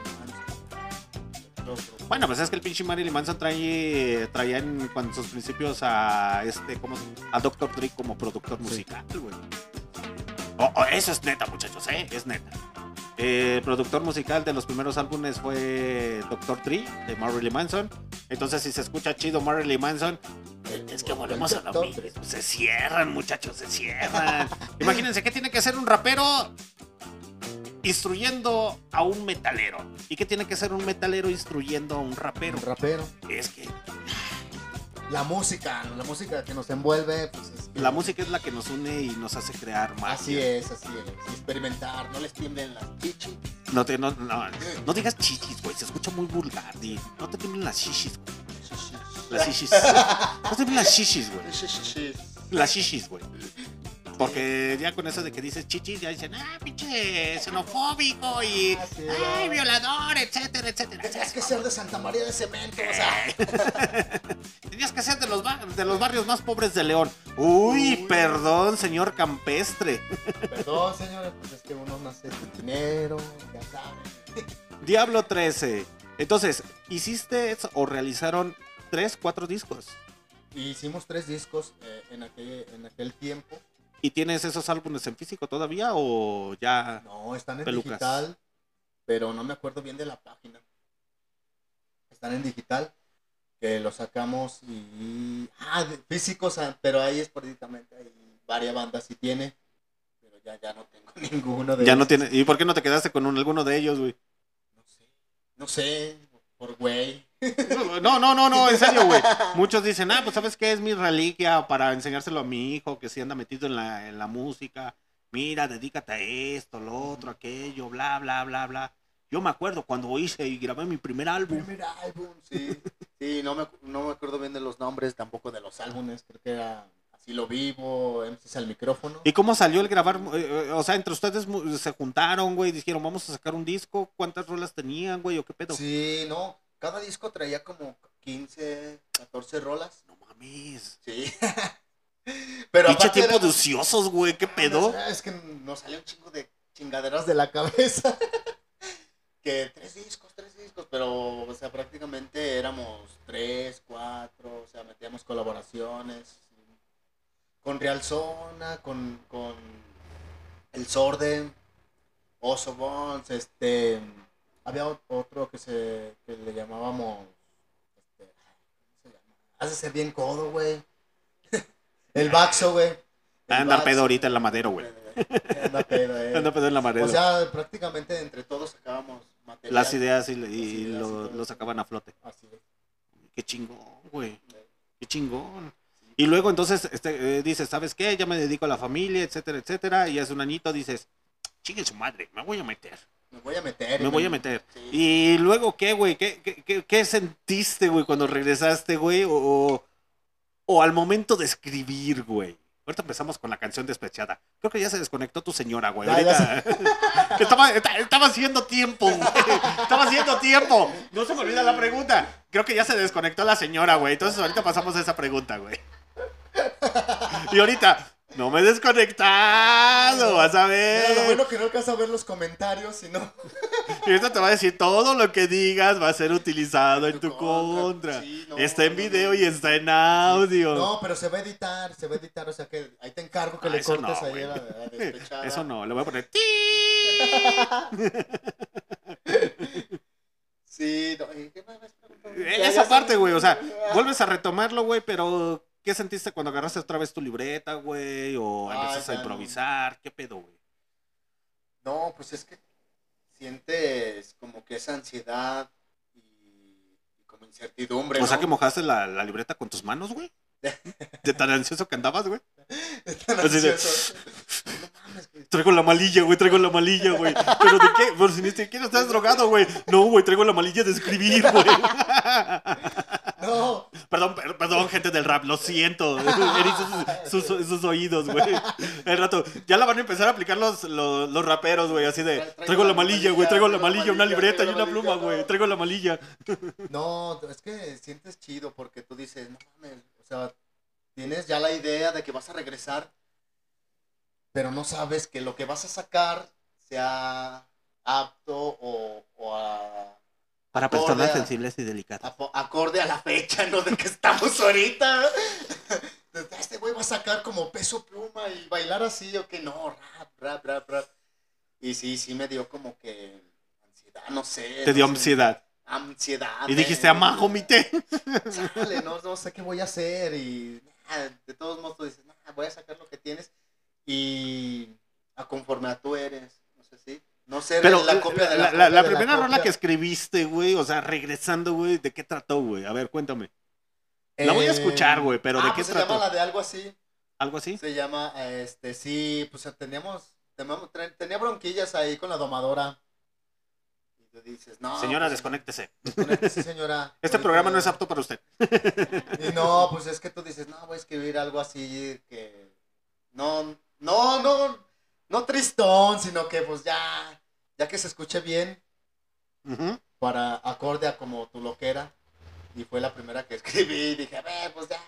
Bueno, pues es que el pinche Marilyn Manson trae, traía en, sus principios a este, ¿cómo se- a Dr. Dre como productor musical, güey. Oh, oh, eso es neta, muchachos, ¿eh? Es neta. Eh, el productor musical de los primeros álbumes fue Dr. Dre de Marilyn Manson. Entonces, si se escucha chido Marilyn Manson, eh, es que volvemos a lo mismo. Se cierran, muchachos, se cierran. Imagínense qué tiene que hacer un rapero instruyendo a un metalero. ¿Y qué tiene que ser un metalero instruyendo a un rapero? Un rapero. Es que La música, la música que nos envuelve, pues es que- la música es la que nos une y nos hace crear más. Así es, así es. Experimentar, no les tiemblen las chichis. No, te, no, no, no digas chichis, güey. Se escucha muy vulgar. No te tiemblen las shishis, güey. Las shishis. No te tiemblen las shishis, güey. Chichis. Las shishis, güey. Porque ya con eso de que dices chichis, ya dicen, ah, pinche xenofóbico y. Ah, sí. Ay, violador, etcétera, etcétera. Tenías que ser de Santa María de Cemento, o sea. Tenías que ser de los, de los barrios más pobres de León. Uy, Uy. perdón, señor campestre. Perdón, señores, pues es que uno nace sin dinero, ya saben. Diablo 13. Entonces, ¿hiciste eso o realizaron tres, cuatro discos? Hicimos tres discos eh, en, aquel, en aquel tiempo. ¿Y tienes esos álbumes en físico todavía o ya? No, están en Pelucas. digital, pero no me acuerdo bien de la página. Están en digital, que lo sacamos y... Ah, de- físicos, ah, pero ahí esporádicamente hay varias bandas sí tiene, pero ya, ya no tengo ninguno de Ya no esos. tiene. ¿Y por qué no te quedaste con un- alguno de ellos, güey? No sé, no sé, por güey. No, no, no, no, en serio, güey. Muchos dicen, ah, pues sabes qué es mi reliquia para enseñárselo a mi hijo que si anda metido en la, en la música. Mira, dedícate a esto, lo otro, aquello, bla, bla, bla, bla. Yo me acuerdo cuando hice y grabé mi primer álbum. Primer álbum, sí. Sí, no me, no me acuerdo bien de los nombres, tampoco de los álbumes, creo que era Así lo vivo, énfasis al micrófono. ¿Y cómo salió el grabar? Eh, eh, O sea, entre ustedes se juntaron, güey, dijeron, vamos a sacar un disco. ¿Cuántas rolas tenían, güey? ¿O qué pedo? Sí, no, cada disco traía como 15, 14 rolas. No mames. Sí. Pero Pinche aparte tiempo éramos- de ociosos, güey, ¿qué pedo? Ah, Es que nos salió un chingo de chingaderas de la cabeza. que tres discos, tres discos, pero, o sea, prácticamente éramos tres, cuatro, o sea, metíamos colaboraciones con Real Zona, con, con El Sorde, Oso Bones, este, había ot- otro que se, que le llamábamos, este, ¿cómo se llama? Hace ser bien codo, güey. El Baxo, güey. El Anda pedo ahorita en la madero, güey. Anda pedo, eh. Anda pedo en la madero. O sea, prácticamente entre todos sacábamos material. Las ideas y, y Las ideas lo sacaban a flote. Así es. Qué chingón, güey. Qué chingón. Y luego entonces este, eh, dices, ¿sabes qué? Ya me dedico a la familia, etcétera, etcétera. Y hace un añito dices, chingue su madre, me voy a meter. Me voy a meter. Me voy a meter. Sí. Y luego, ¿qué, güey? ¿Qué, qué, qué- qué sentiste, güey, cuando regresaste, güey? O, o al momento de escribir, güey. Ahorita empezamos con la canción despechada. Creo que ya se desconectó tu señora, güey. Ahorita estaba, esta- estaba haciendo tiempo, güey. Estaba haciendo tiempo. No se me olvida la pregunta. Creo que ya se desconectó la señora, güey. Entonces ahorita pasamos a esa pregunta, güey. Y ahorita, no me he desconectado, vas a ver. Mira, lo bueno que no alcanza a ver los comentarios, sino Y ahorita te va a decir todo lo que digas va a ser utilizado en tu contra. Sí, no, está en no, video no. y está en audio. No, pero se va a editar, se va a editar, o sea que ahí te encargo que Ah, le cortes ahí a la, a la despechada. Eso no, le voy a poner. Sí, no, ¿y qué? Ya, Esa parte, güey. O sea, vuelves a retomarlo, güey, pero ¿qué sentiste cuando agarraste otra vez tu libreta, güey? O Ah, empezaste a no. improvisar. ¿Qué pedo, güey? No, pues es que sientes como que esa ansiedad y, y como incertidumbre. O sea que mojaste la, la libreta con tus manos, güey. De tan ansioso que andabas, güey. Tan de- ansioso. No mames, güey. Traigo la malilla, güey, traigo la malilla, güey. ¿Pero de qué? Por si ni siquiera estás drogado, güey. No, güey, traigo la malilla de escribir, güey. No, Perdón, per- perdón, gente del rap, lo siento. Sus- sus oídos, güey. El rato, ya la van a empezar a aplicar los, los, los raperos, güey, así de, traigo la malilla, güey, traigo la malilla, una libreta y una pluma, güey, traigo la malilla. no, es que sientes chido porque tú dices, no mames, o sea, tienes ya la idea de que vas a regresar, pero no sabes que lo que vas a sacar sea apto o, o a- Para personas a- sensibles y delicadas. acorde a la fecha, ¿no? De que estamos ahorita. Este güey va a sacar como peso pluma y bailar así o que no, rap, rap, rap, rap. Y sí, sí me dio como que ansiedad, no sé. Te no dio sé, ansiedad. Ansiedad. Y eh, dijiste, amago, mi té. Chale, no, no sé qué voy a hacer. Y nah, de todos modos tú dices, nah, voy a sacar lo que tienes. Y a conforme a tú eres, no sé Pero la copia de la, la, la- la de primera rola copia. que escribiste, güey, o sea, regresando, güey, ¿de qué trató, güey? A ver, cuéntame. La voy a escuchar, güey, pero ¿de ah, qué pues Se trató? llama la de algo así. ¿Algo así? Se llama, este, sí, pues teníamos, tenía bronquillas ahí con la domadora. Y tú dices, no. Señora, pues, desconéctese. desconéctese, señora. Este programa no es apto para usted. Y no, pues es que tú dices, no, voy a escribir algo así que. No, no, no, no tristón, sino que pues ya, ya que se escuche bien para acorde a como tu loquera. Y fue la primera que escribí y dije, a ver, pues ya,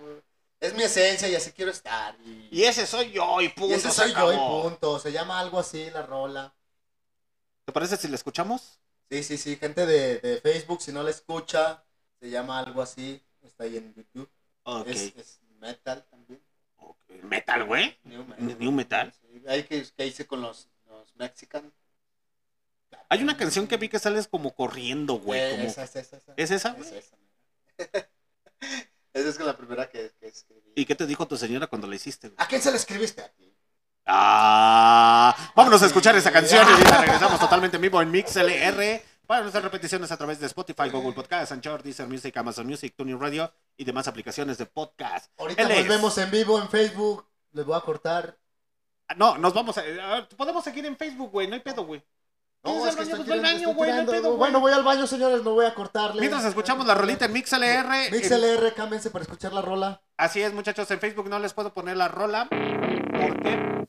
güey, es mi esencia y así quiero estar. Y, Y ese soy yo, y punto. y ese se soy yo y punto. Se llama algo así la rola. ¿Te parece si la escuchamos? Sí, sí, sí, gente de, de Facebook, si no la escucha, se llama algo así. Está ahí en YouTube. Es, es metal también. Metal, güey. New metal. New metal. Sí, Hay que, que hice con los, los mexicanos. Hay una canción que vi que sales como corriendo, güey. Eh, como... esa, esa, esa, esa. ¿Es esa, güey? Es esa. Esa es la primera que, que escribí. ¿Y qué te dijo tu señora cuando la hiciste, güey? ¿A quién se la escribiste a ti? Ah, vámonos a escuchar esa canción y regresamos totalmente en vivo en MixLR para nuestras repeticiones a través de Spotify, Google Podcast, Anchor, Deezer Music, Amazon Music, Tuning Radio y demás aplicaciones de podcast. Ahorita Él nos es- vemos en vivo en Facebook. Les voy a cortar. Ah, No, nos vamos a, a ver, podemos seguir en Facebook, güey, no hay pedo, güey. No, ¿Quieres es que estoy Pues tirando, estoy tirando. Bueno, voy al baño, señores, no voy a cortarle. Mientras escuchamos la rolita en MixLR. en- MixLR, cámbiense para escuchar la rola. Así es, muchachos, en Facebook no les puedo poner la rola porque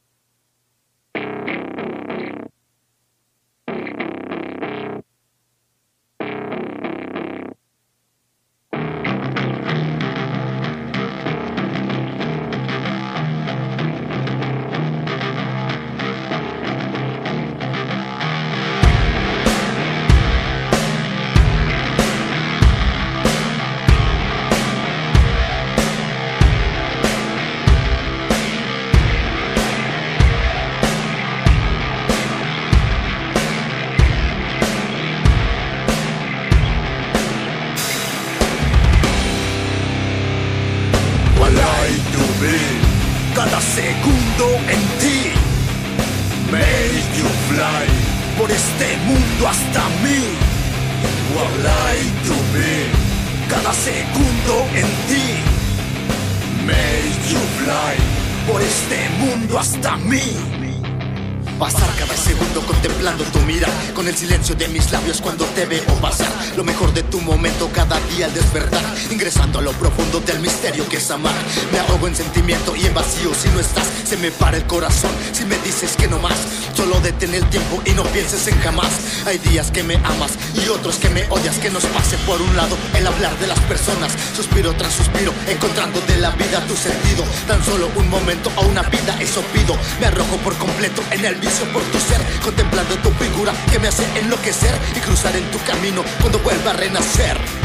dices que no más. Solo detén el tiempo y no pienses en jamás. Hay días que me amas y otros que me odias. Que nos pase por un lado el hablar de las personas. Suspiro tras suspiro encontrando de la vida tu sentido. Tan solo un momento o una vida eso pido. Me arrojo por completo en el vicio por tu ser Contemplando tu figura que me hace enloquecer Y cruzar en tu camino cuando vuelva a renacer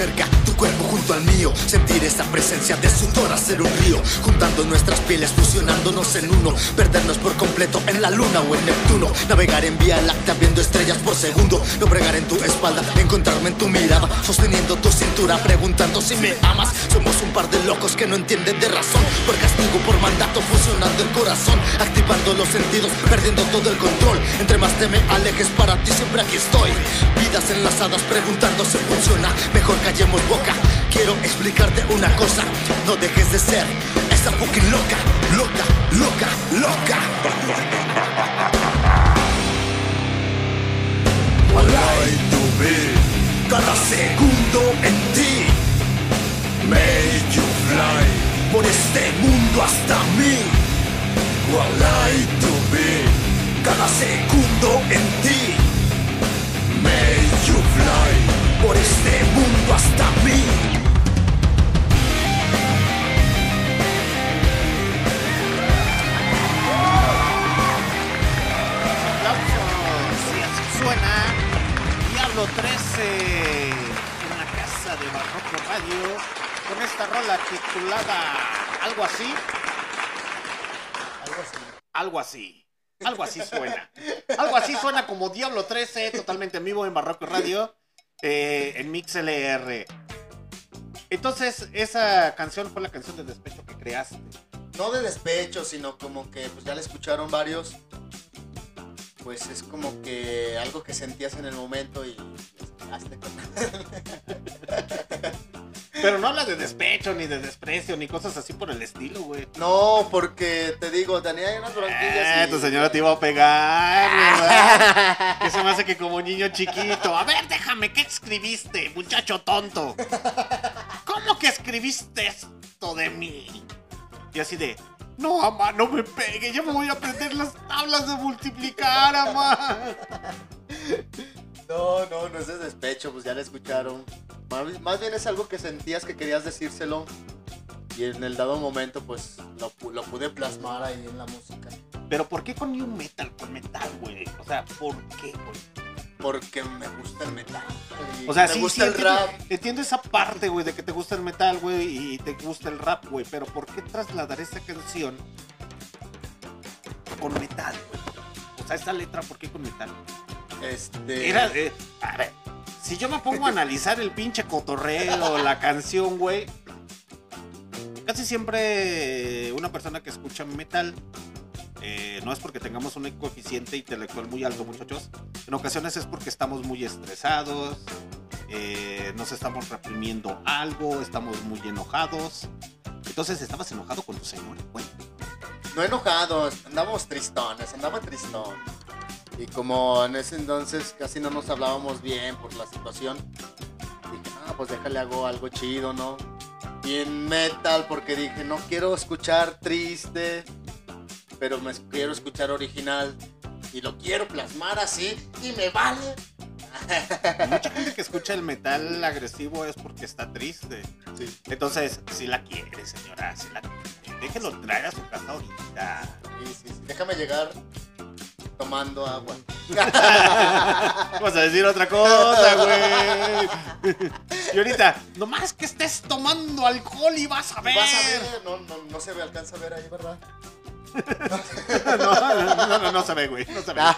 cuerpo junto al mío. Sentir esa presencia de sudor hacer un río. Juntando nuestras pieles, fusionándonos en uno. Perdernos por completo en la luna o en Neptuno. Navegar en vía láctea viendo estrellas por segundo. No bregar en tu espalda, encontrarme en tu mirada. Sosteniendo tu cintura, preguntando si me amas. Somos un par de locos que no entienden de razón. Por castigo, por mandato, fusionando el corazón. Activando los sentidos, perdiendo todo el control. Entre más te me alejes, para ti siempre aquí estoy. Vidas enlazadas, preguntando si funciona. Mejor callemos boca Quiero explicarte una cosa. No dejes de ser esa fucking loca Loca, loca, loca. I to be Cada segundo en ti. Make you fly Por este mundo hasta mí. I to be Cada segundo en ti. You fly por este mundo hasta mí. Diablo 13 en la casa de Barroco Radio con esta rola titulada Algo así. Algo así. Algo así. Algo así suena. Algo así suena como Diablo 13, totalmente en vivo en Barroco Radio, eh, en MixLR. Entonces, esa canción fue la canción de despecho que creaste. No de despecho, sino como que pues ya la escucharon varios. Pues es como que algo que sentías en el momento y sacaste con- Pero no habla de despecho, ni de desprecio, ni cosas así por el estilo, güey. No, porque te digo, tenía unas bronquillas Eh, y... tu señora te iba a pegar, que se me hace que como niño chiquito. A ver, déjame, ¿qué escribiste, muchacho tonto? ¿Cómo que escribiste esto de mí? Y así de, no, mamá, no me pegue, yo me voy a aprender las tablas de multiplicar, mamá. No, no, no es de despecho, pues ya la escucharon. Más, más bien es algo que sentías que querías decírselo. Y en el dado momento, pues lo, lo pude plasmar ahí en la música. Pero ¿por qué con new metal, con metal, güey? O sea, ¿por qué, güey? Porque me gusta el metal. O sea, me sí, gusta sí, el entiendo, rap. entiendo esa parte, güey, de que te gusta el metal, güey, y te gusta el rap, güey, pero ¿por qué trasladar esa canción con metal, güey? O sea, esa letra, ¿por qué con metal? Este. Era, eh, a ver, si yo me pongo a analizar el pinche cotorreo, la canción, güey, casi siempre una persona que escucha metal, eh, no es porque tengamos un coeficiente intelectual muy alto, muchachos, en ocasiones es porque estamos muy estresados, eh, nos estamos reprimiendo algo, estamos muy enojados. Entonces, ¿estabas enojado con tu señora, güey? No enojados, andábamos tristones, andaba tristón. Y como en ese entonces casi no nos hablábamos bien por la situación, dije, ah, pues déjale hago algo chido, ¿no? Y en metal, porque dije, no quiero escuchar triste, pero me quiero escuchar original. Y lo quiero plasmar así, y me vale. Mucha gente que escucha el metal agresivo es porque está triste. Sí. Entonces, si la quiere, señora, si la quiere, déjelo traer a su casa ahorita. Sí, sí, sí. Déjame llegar tomando agua. Vas a decir otra cosa, güey. Y ahorita, nomás que estés tomando alcohol y vas a ver. Vas a ver, no, no, no se ve, alcanza a ver ahí, ¿verdad? No, no, no, no, no se ve, güey. No se ve. Ah,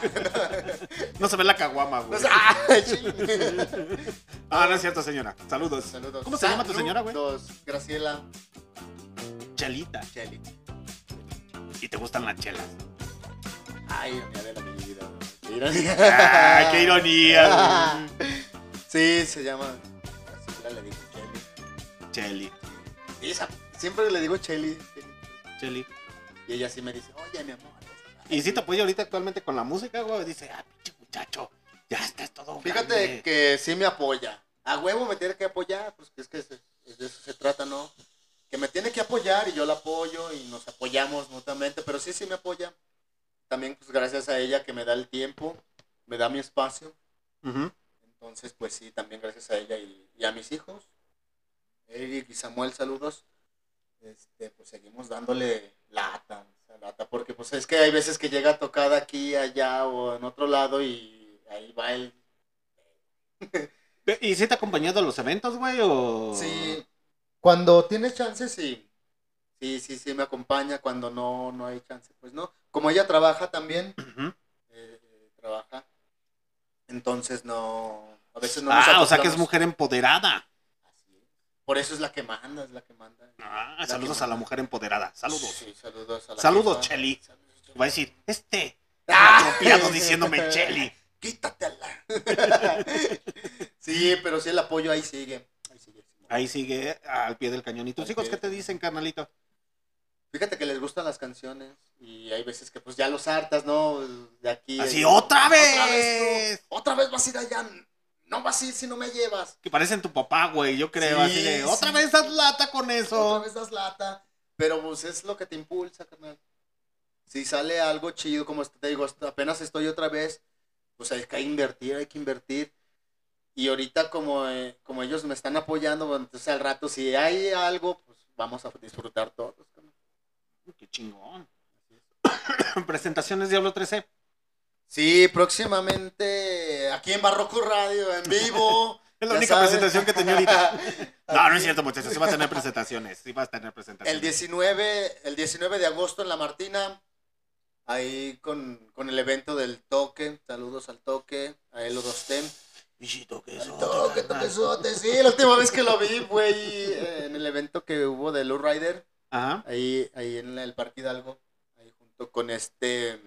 No se ve la caguama, güey. ah. Ah, no es cierto, señora. Saludos. Saludos. ¿Cómo se llama tu señora, güey? Graciela Chelita. Cheli. Y te gustan las chelas. Ay, mi Adela, mi vida. Qué ironía. Qué ironía, Sí, se llama. Graciela le digo. Sí, esa- siempre le digo Cheli. Cheli. Y ella sí me dice, oye, mi amor. Y si te apoya ahorita actualmente con la música, güey. Dice, ah, pinche muchacho, ya estás todo Fíjate grande". que sí me apoya. A huevo me tiene que apoyar, pues que es que se- de eso se trata, ¿no? Que me tiene que apoyar y yo la apoyo y nos apoyamos mutuamente, pero sí, sí me apoya. También pues gracias a ella que me da el tiempo, me da mi espacio. Entonces pues sí, también gracias a ella y, y a mis hijos, Eric y Samuel, saludos. Este, pues seguimos dándole lata, lata, porque pues es que hay veces que llega tocada aquí, allá o en otro lado y ahí va el ¿Y si te ha acompañado a los eventos, güey? O... Sí, cuando tienes chance, sí. Sí, sí, sí, me acompaña. Cuando no, no hay chance, pues no. Como ella trabaja también, eh, trabaja. Entonces no. A veces no nos Ah, o sea que es mujer empoderada. Por eso es la que manda, es la que manda. Ah, La saludos que a la mujer empoderada. Saludos. Sí, saludos a la Saludos. Cheli. Va a decir, este Ah. atropiado diciéndome Cheli. Quítatela. sí, pero sí el apoyo ahí sigue. Ahí sigue. Ahí sigue al pie del cañón. ¿Y tus Al hijos pie qué te dicen, carnalito? Fíjate que les gustan las canciones y hay veces que pues ya los hartas, ¿no? De aquí. Así, ¡otra Otra vez! vez, tú, otra vez vas a ir allá. No vas a ir si no me llevas. Que parecen tu papá, güey, yo creo. Sí, así de, otra sí. vez das lata con eso. Otra vez das lata. Pero pues es lo que te impulsa, carnal. Si sale algo chido, como te digo, apenas estoy otra vez, pues hay que invertir, hay que invertir. Y ahorita como, eh, como ellos me están apoyando, entonces al rato si hay algo, pues vamos a disfrutar todos. carnal. Qué chingón. Presentaciones Diablo 13. Sí, próximamente aquí en Barroco Radio, en vivo. Es la única sabes. presentación que tenía ahorita. No, no es cierto, muchachos. Sí va a tener presentaciones. Sí va a tener presentaciones. El 19, el 19 de agosto en La Martina, ahí con, con el evento del toque. Saludos al toque, a Elo Dostem. Bichito, que Al eso, toque, carnal. toquesote. Sí, la última vez que lo vi fue ahí eh, en el evento que hubo de Lou Rider. Ajá. ahí, ahí en el Parque Hidalgo, ahí junto con este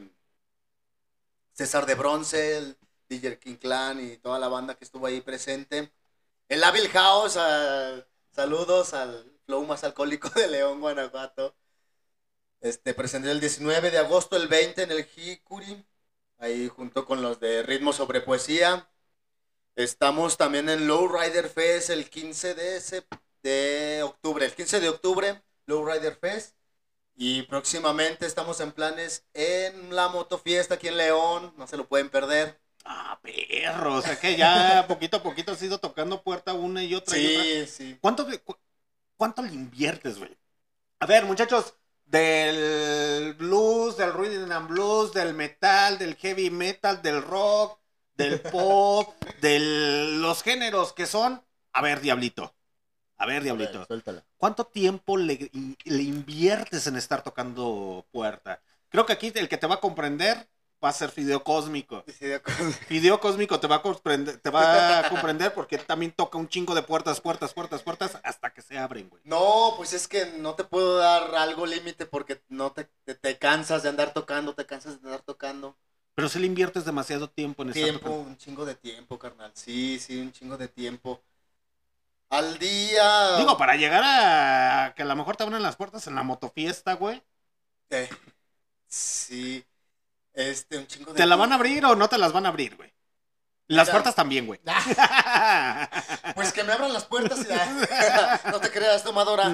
César de Bronce, el DJ King Clan y toda la banda que estuvo ahí presente. El Avil House, saludos al flow más alcohólico de León, Guanajuato. Este, presente el 19 de agosto, el 20 en el Hikuri, ahí junto con los de Ritmo sobre Poesía. Estamos también en Low Rider Fest el 15 de, sep- de octubre, el 15 de octubre, Low Rider Fest. Y próximamente estamos en planes en la motofiesta aquí en León, no se lo pueden perder. Ah, perro. O sea que ya poquito a poquito has ido tocando puerta una y otra y otra. Sí, sí. ¿Cuánto, cu- ¿Cuánto le inviertes, güey? A ver, muchachos, del blues, del rhythm and blues, del metal, del heavy metal, del rock, del pop, de los géneros que son. A ver, Diablito. A ver, Diablito. Suéltala. ¿Cuánto tiempo le, le inviertes en estar tocando puerta? Creo que aquí el que te va a comprender va a ser Fideo Cósmico. Fideo Cósmico te va a comprender, te va a comprender porque también toca un chingo de puertas, puertas, puertas, puertas hasta que se abren, güey. No, pues es que no te puedo dar algo límite porque no te, te, te cansas de andar tocando, te cansas de andar tocando. Pero si le inviertes demasiado tiempo en estar Tiempo, un chingo de tiempo, carnal. Sí, sí, un chingo de tiempo. Al día. Digo, para llegar a que a lo mejor te abran las puertas en la motofiesta, güey. Eh, sí. Este, un chingo de ¿Te la van a abrir o no te las van a abrir, güey? Las Mira. puertas también, güey. Pues que me abran las puertas y no te creas, tomadora.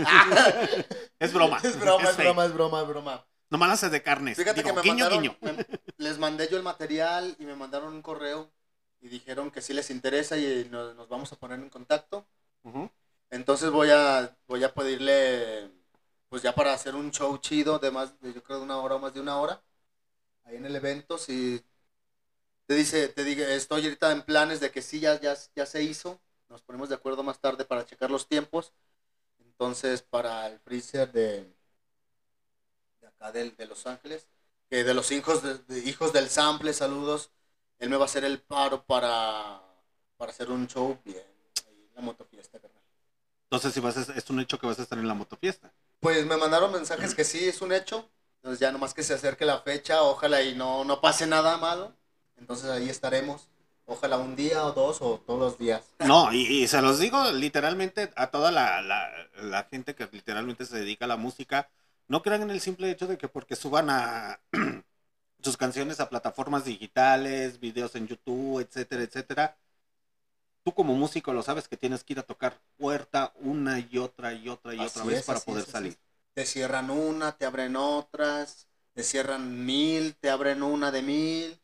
es broma. es broma, es broma, es broma, es broma. Nomás las de carnes. Fíjate Digo, que me guiño, mandaron, guiño. me- les mandé yo el material y me mandaron un correo y dijeron que sí les interesa y nos, nos vamos a poner en contacto. Entonces voy a voy a pedirle pues ya para hacer un show chido de más de yo creo de una hora o más de una hora ahí en el evento si te dice te diga estoy ahorita en planes de que sí ya ya, ya se hizo nos ponemos de acuerdo más tarde para checar los tiempos. Entonces para el freezer de de acá del- de Los Ángeles de los hijos de, de hijos del sample saludos él me va a hacer el paro para para hacer un show bien la motofiesta carnal. Entonces, si vas a- es un hecho que vas a estar en la motofiesta. Pues me mandaron mensajes que sí, es un hecho. Entonces ya nomás que se acerque la fecha, ojalá y no, no pase nada malo. Entonces ahí estaremos. Ojalá un día o dos o todos los días. No, y, y se los digo literalmente a toda la, la, la gente que literalmente se dedica a la música. No crean en el simple hecho de que porque suban a sus canciones a plataformas digitales, videos en YouTube, etcétera, etcétera. Tú como músico lo sabes que tienes que ir a tocar puerta una y otra y otra y Así otra vez es, para poder es, salir. Te cierran una, te abren otras. Te cierran mil, te abren una de mil.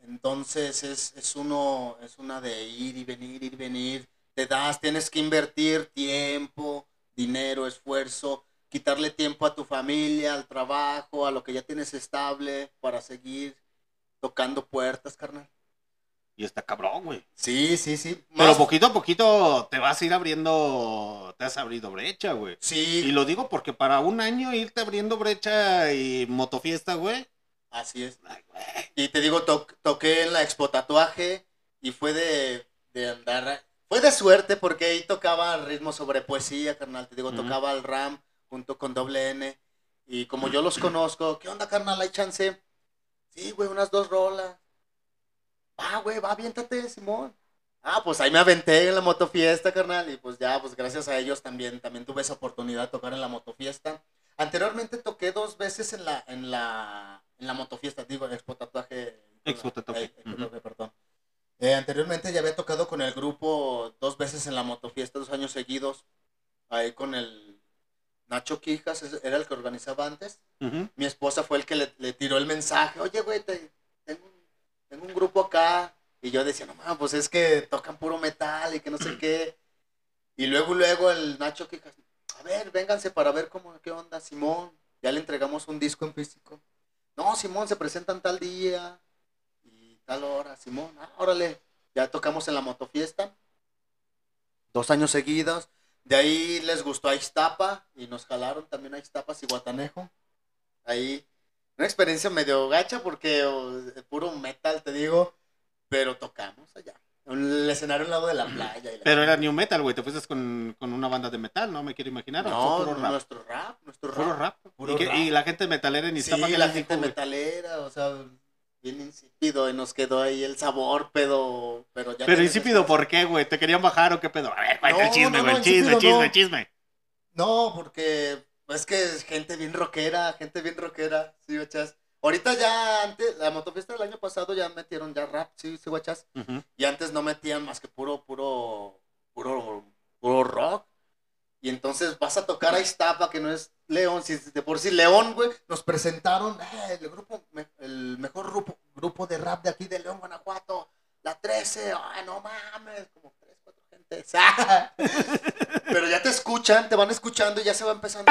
Entonces es, es uno, es una de ir y venir, ir y venir. Te das, tienes que invertir tiempo, dinero, esfuerzo, quitarle tiempo a tu familia, al trabajo, a lo que ya tienes estable para seguir tocando puertas, carnal. Y está cabrón, güey. Sí, sí, sí. Pero poquito a poquito te vas a ir abriendo, te has abrido brecha, güey. Y Sí, lo digo porque para un año irte abriendo brecha y motofiesta, güey. así es. Ay, güey. Y te digo, to- toqué en la Expo Tatuaje y fue de, de andar. Fue de suerte porque ahí tocaba ritmo sobre poesía, carnal. Te digo, tocaba el RAM junto con doble N. Y como yo los conozco, ¿qué onda, carnal? ¿Hay chance? Sí, güey, unas dos rolas. Ah, güey, va, aviéntate, Simón. Ah, pues ahí me aventé en la motofiesta, carnal. Y pues ya, pues gracias a ellos también, también tuve esa oportunidad de tocar en la motofiesta. Anteriormente toqué dos veces en la, en la, en la motofiesta, digo, Expo Tatuaje. Expo Tatuaje, Eh. Tatuaje, perdón. Eh, anteriormente ya había tocado con el grupo dos veces en la motofiesta, dos años seguidos. Ahí con el Nacho Quijas, era el que organizaba antes. Mi esposa fue el que le, le tiró el mensaje. Oye, güey, te- tengo un grupo acá. Y yo decía, no mames, pues es que tocan puro metal y que no sé qué. Y luego, luego el Nacho que a ver, vénganse para ver cómo, qué onda, Simón. Ya le entregamos un disco en físico. No, Simón, se presentan tal día y tal hora, Simón. Ah, órale. Ya tocamos en la motofiesta. Dos años seguidos. De ahí les gustó a Ixtapa y nos jalaron también a Ixtapas y Guatanejo. Ahí, una experiencia medio gacha porque oh, puro metal, te digo, pero tocamos allá. El escenario al lado de la playa. y la- Pero era new metal, güey. Te fuiste con, con una banda de metal, ¿no? Me quiero imaginar. ¿o No, puro rap. nuestro rap, nuestro rap. Puro rap. Puro ¿Y, rap. y la gente metalera en Sí, Iztapa, ¿qué la dijo, gente güey? metalera, o sea, bien insípido y nos quedó ahí el sabor, pero, pero ya. Pero insípido, ¿por qué, güey? ¿Te querían bajar o qué pedo? A ver, cuenta el No, chisme, no, güey. no, chisme, insípido chisme, no. chisme. No, porque es que es gente bien rockera, gente bien rockera, sí, guachas. Ahorita ya antes, la motofiesta del año pasado ya metieron ya rap, sí, sí, guachas. Ujú. Y antes no metían más que puro, puro, puro, puro rock. Y entonces vas a tocar a Iztapa, que no es León, si de por sí León, güey, nos presentaron eh, el grupo, el mejor grupo, grupo de rap de aquí de León, Guanajuato, la 13, ay, no mames, como. Pero ya te escuchan, te van escuchando y ya se va empezando.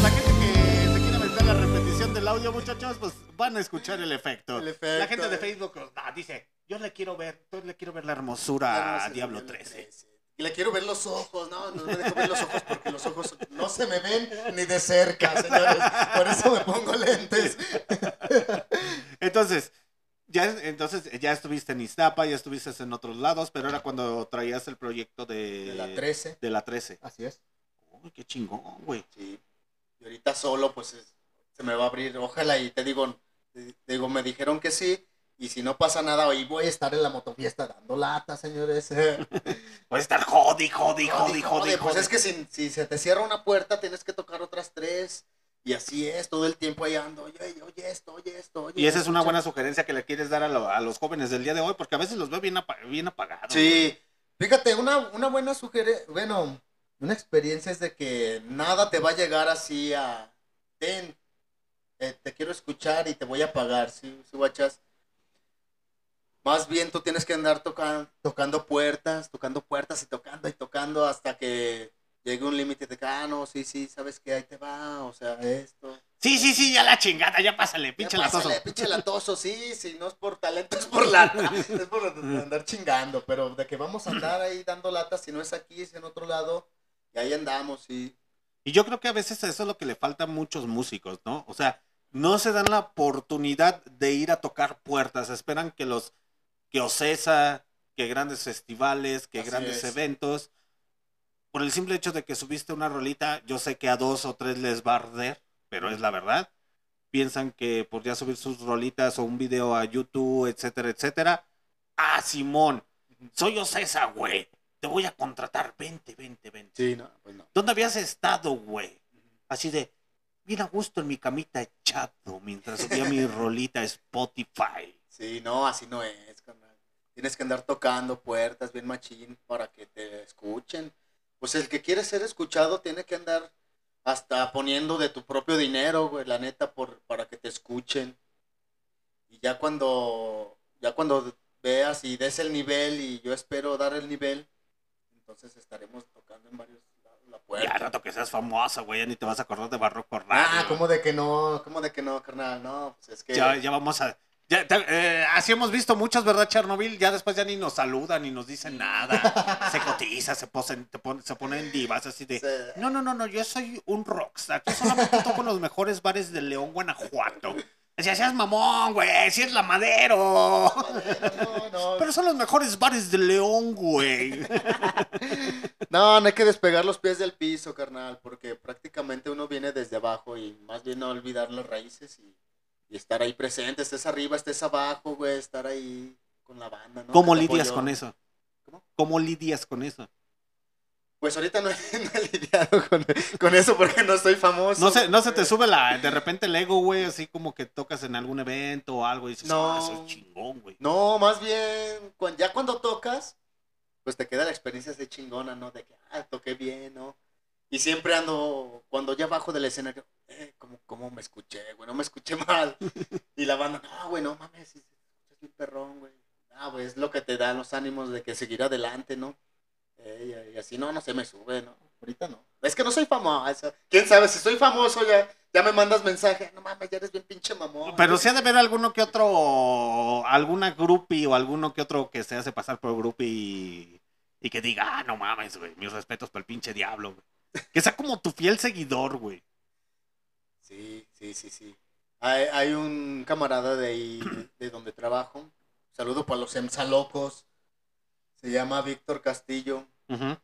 Pues que se quiera aventar la repetición del audio, muchachos, pues van a escuchar el efecto. El efecto. La gente de Facebook ah, dice, yo le quiero ver, yo le quiero ver la hermosura a Diablo el 13. Y le quiero ver los ojos, no, no me dejo ver los ojos porque los ojos no se me ven ni de cerca, señores. Por eso me pongo lentes. Entonces, ya, entonces, ya estuviste en Iztapa, ya estuviste en otros lados, pero era cuando traías el proyecto de, De la 13. de la 13. Así es. Uy, qué chingón, güey. Sí. Y ahorita solo, pues es- se me va a abrir. Ojalá y te digo, te digo, me dijeron que sí. Y si no pasa nada, hoy voy a estar en la motofiesta dando lata, señores. Puede estar jodi, jodi, jodi, jodi, Pues es que si, si se te cierra una puerta, tienes que tocar otras tres. Y así es, todo el tiempo ahí ando. Oye, oye esto, oye esto, oye Y esa es una buena sugerencia que le quieres dar a, lo- a los jóvenes del día de hoy, porque a veces los veo bien, apa- bien apagados. Sí, fíjate, una, una buena sugerencia, bueno, una experiencia es de que nada te va a llegar así a, ten, eh, te quiero escuchar y te voy a pagar, ¿sí, sí guachas? Más bien tú tienes que andar toca- tocando puertas, tocando puertas y tocando y tocando hasta que llegue un límite de que, ah, no, sí, sí, sabes que ahí te va, o sea, esto. Sí, sí, sí, ya la chingada, ya pásale, pinche Ya latoso. pásale, Pinche latoso, sí, sí, no es por talento, es por lata. es por andar chingando, pero de que vamos a andar ahí dando latas, si no es aquí, es en otro lado, y ahí andamos, sí. Y yo creo que a veces eso es lo que le falta a muchos músicos, ¿no? O sea, no se dan la oportunidad de ir a tocar puertas, esperan que los, que Ocesa, que grandes festivales, que Así grandes es. eventos, por el simple hecho de que subiste una rolita, yo sé que a dos o tres les va a arder, pero es la verdad. Piensan que por ya subir sus rolitas o un video a YouTube, etcétera, etcétera. Ah, Simón, soy Ocesa, güey. Te voy a contratar, vente, vente, vente. Sí, no, pues no. ¿Dónde habías estado, güey? Así de, bien a gusto en mi camita echado mientras subía mi rolita a Spotify. Sí, no, así no es. Tienes que andar tocando puertas bien machín para que te escuchen. Pues el que quiere ser escuchado tiene que andar hasta poniendo de tu propio dinero, güey, la neta, por, para que te escuchen. Y ya cuando, ya cuando veas y des el nivel y yo espero dar el nivel, entonces estaremos tocando en varios lados la Ya puerta. rato que seas famosa, güey, ya ni te vas a acordar de Barroco Radio. Ah, ¿cómo de que no? ¿Cómo de que no, carnal? No, pues es que... Ya, ya vamos a... Ya, te- eh, así hemos visto muchas, ¿verdad, Chernobyl? Ya después ya ni nos saludan, ni nos dicen nada. Se cotiza, se, posen, pon- se ponen divas así de... No, no, no, no, yo soy un rockstar. Aquí solamente toco en los mejores bares de León, Guanajuato. Decía, seas mamón, güey, si es la madero. No, no, Pero son los mejores bares de León, güey. No, no hay que despegar los pies del piso, carnal, porque prácticamente uno viene desde abajo y más bien no olvidar las raíces y, y estar ahí presente, estés arriba, estés abajo, güey, estar ahí con la banda, ¿no? ¿Cómo lidias con eso? ¿Cómo? ¿Cómo lidias con eso? Pues ahorita no he, no he lidiado con, con eso porque no soy famoso. No se, no se te güey. sube la, de repente el ego, güey, así como que tocas en algún evento o algo y dices, No. ah, soy chingón, güey. No, más bien, ya cuando tocas, pues te queda la experiencia así chingona, ¿no? De que, ah, toqué bien, ¿no? Y siempre ando, cuando ya bajo del escenario, eh, ¿cómo, cómo me escuché, güey? No me escuché mal. Y la banda, no, güey, no mames, escuchas bien perrón, güey. Ah, güey, es lo que te da los ánimos de que seguir adelante, ¿no? Eh, y, así, no, no se me sube, ¿no? Ahorita no. Es que no soy famoso. ¿Quién sabe? Si soy famoso ya, ya me mandas mensaje. No mames, ya eres bien pinche mamón. Pero sí ha de haber alguno que otro, alguna groupie o alguno que otro que se hace pasar por groupie y, y que diga, ah, no mames, güey, mis respetos para el pinche diablo, güey. Que sea como tu fiel seguidor, güey. Sí, sí, sí, sí. Hay, hay un camarada de ahí, de, de donde trabajo. Saludo para los emsalocos. Se llama Víctor Castillo. Ujú.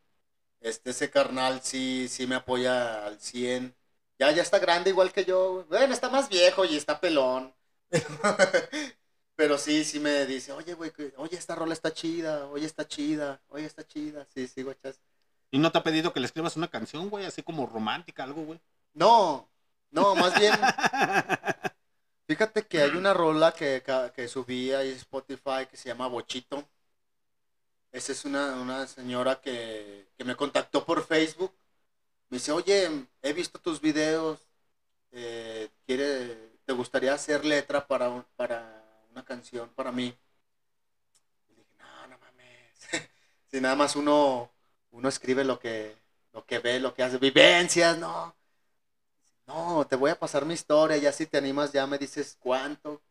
Este, ese carnal sí, sí me apoya al 100. Ya, ya está grande igual que yo. Bueno, está más viejo y está pelón. Pero sí, sí me dice, oye, güey, oye, esta rola está chida, oye, está chida, oye, está chida. Sí, sí, guachas. ¿Y no te ha pedido que le escribas una canción, güey, así como romántica, algo, güey? No, no, más bien, fíjate que hay una rola que, que, subí ahí en Spotify que se llama Bochito. Esa es una, una señora que, que me contactó por Facebook. Me dice, oye, he visto tus videos. eh, quiere, ¿Te gustaría hacer letra para, un- para una canción para mí? Y dije, no, no mames. si nada más uno, uno escribe lo que, lo que ve, lo que hace, vivencias, no. No, te voy a pasar mi historia, ya si te animas ya me dices cuánto.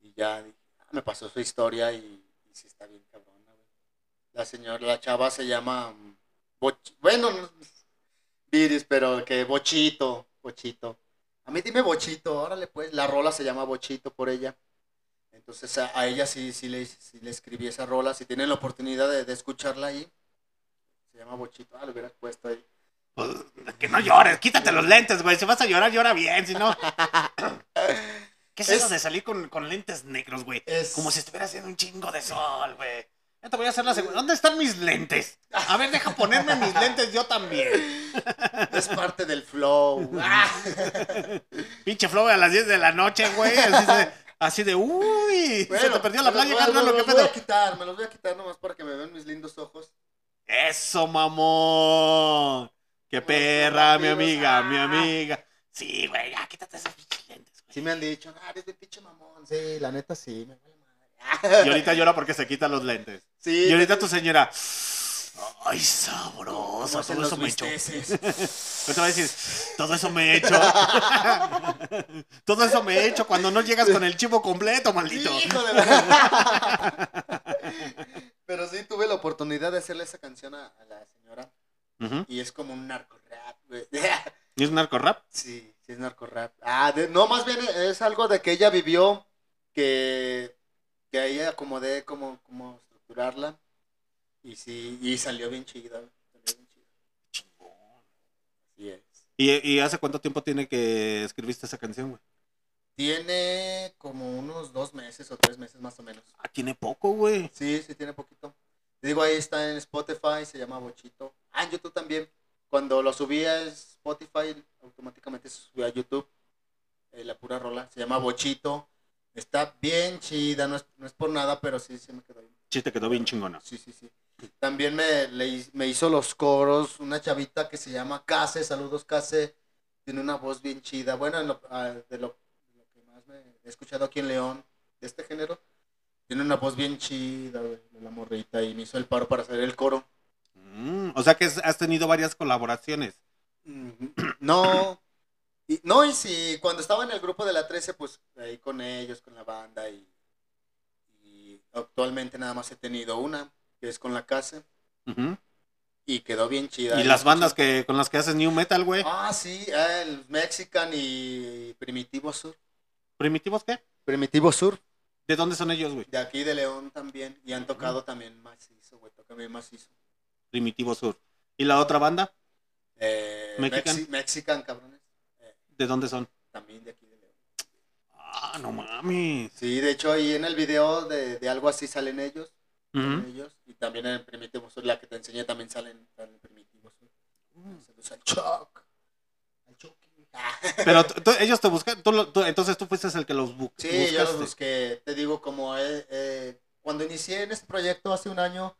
Y ya ah, me pasó su historia y, y sí está bien cabrona, güey. La señora, la chava se llama mm, Boch- bueno, no- Viris, pero que Bochito, Bochito. A mí dime Bochito, órale pues, la rola se llama Bochito por ella. Entonces a, a ella sí, sí, le, sí le escribí esa rola, si tienen la oportunidad de, de escucharla ahí. Se llama Bochito, ah, lo hubieras puesto ahí. Pues, que no llores, quítate los lentes, güey. Si vas a llorar, llora bien, si no. ¿Qué es, Es- eso de salir con, con lentes negros, güey? Es- Como si estuviera haciendo un chingo de sol, güey. Ya te voy a hacer la segunda. ¿Dónde están mis lentes? A ver, deja ponerme mis lentes yo también. Es parte del flow. Ah. Pinche flow a las 10 de la noche, güey. Así de, así de uy. se Bueno, te perdió la playa, carnal, me los voy a quitar, me los voy a quitar nomás para que me vean mis lindos ojos. Eso, mamón. Qué perra, mi amiga, ah. mi amiga. Sí, güey, ya quítate esos pinches lentes, güey. Sí me han dicho, ah, eres de pinche mamón. Sí, la neta sí, me vale Y madre. ahorita llora porque se quita los lentes. Sí, Y ahorita tu señora. Ay, sabroso. Todo eso me bisteces. Pero te va a decir, todo eso me he hecho. todo eso me he hecho cuando no llegas con el chivo completo, maldito. Hijo de la... Pero sí tuve la oportunidad de hacerle esa canción a, a la señora. Y es como un narco rap, güey. ¿Y es narco rap? Sí, sí es narco rap. Ah, de- no, más bien es algo de que ella vivió, que, que a ella acomodé cómo, cómo estructurarla. Y sí, y salió bien chida. güey, Salió bien chida. Así es. ¿Y, y hace cuánto tiempo tiene que escribiste esa canción, güey? Tiene como unos dos meses o tres meses más o menos. Ah, tiene poco, güey. Sí, sí tiene poquito. Te digo, ahí está en Spotify, se llama Bochito. Ah, en YouTube también. Cuando lo subí a Spotify, automáticamente se subió a YouTube. eh, la pura rola. Se llama Bochito. Está bien chida, no es, no es por nada, pero sí, sí me quedó bien. Sí, te quedó bien chingona. Sí, sí, sí. También me, le me hizo los coros una chavita que se llama Case. Saludos, Case. Tiene una voz bien chida. Bueno, en lo- ah, de, lo, de lo que más me he escuchado aquí en León, de este género, tiene una voz bien chida, güey, de la morrita. Y me hizo el paro para hacer el coro. Mm, o sea que has tenido varias colaboraciones. No. Y, no, y si cuando estaba en el grupo de la 13, pues ahí con ellos, con la banda. Y, y actualmente nada más he tenido una, que es con la casa. Y quedó bien chida. Y Ahí las bandas que con las que haces new metal, güey. Ah, sí, ah, el Mexican y Primitivo Sur. ¿Primitivos qué? Primitivo Sur, ¿De dónde son ellos, güey? de aquí de León también. Y han tocado también macizo, güey, tocan bien macizo. Primitivo Sur. ¿Y la otra banda? Eh, Mexican. Mexi- Mexican, cabrones. Eh, ¿De dónde son? también de aquí de León. Ah, no mames. Sí, de hecho ahí en el video de, de algo así salen ellos. salen ellos. Y también en el Primitivo Sur, la que te enseñé, también salen en Primitivo Sur. Saludos al Choc. Pero tú- tú- ellos te buscan, tú, entonces tú fuiste el que los bu- Sí, yo los buscaste. busqué. Te digo, como eh, eh, cuando inicié en este proyecto hace un año,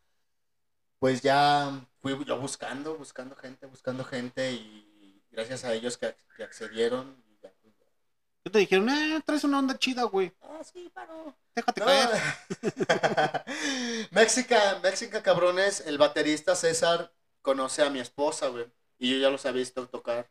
pues ya fui yo buscando, buscando gente, buscando gente y gracias a ellos que, ac- que accedieron. y ya, pues, ya. Yo te dijeron, eh, traes una onda chida, güey. Ah, sí, paro. Déjate No. caer. Méxica, Méxica, cabrones, el baterista César conoce a mi esposa, güey. Y yo ya los había visto tocar.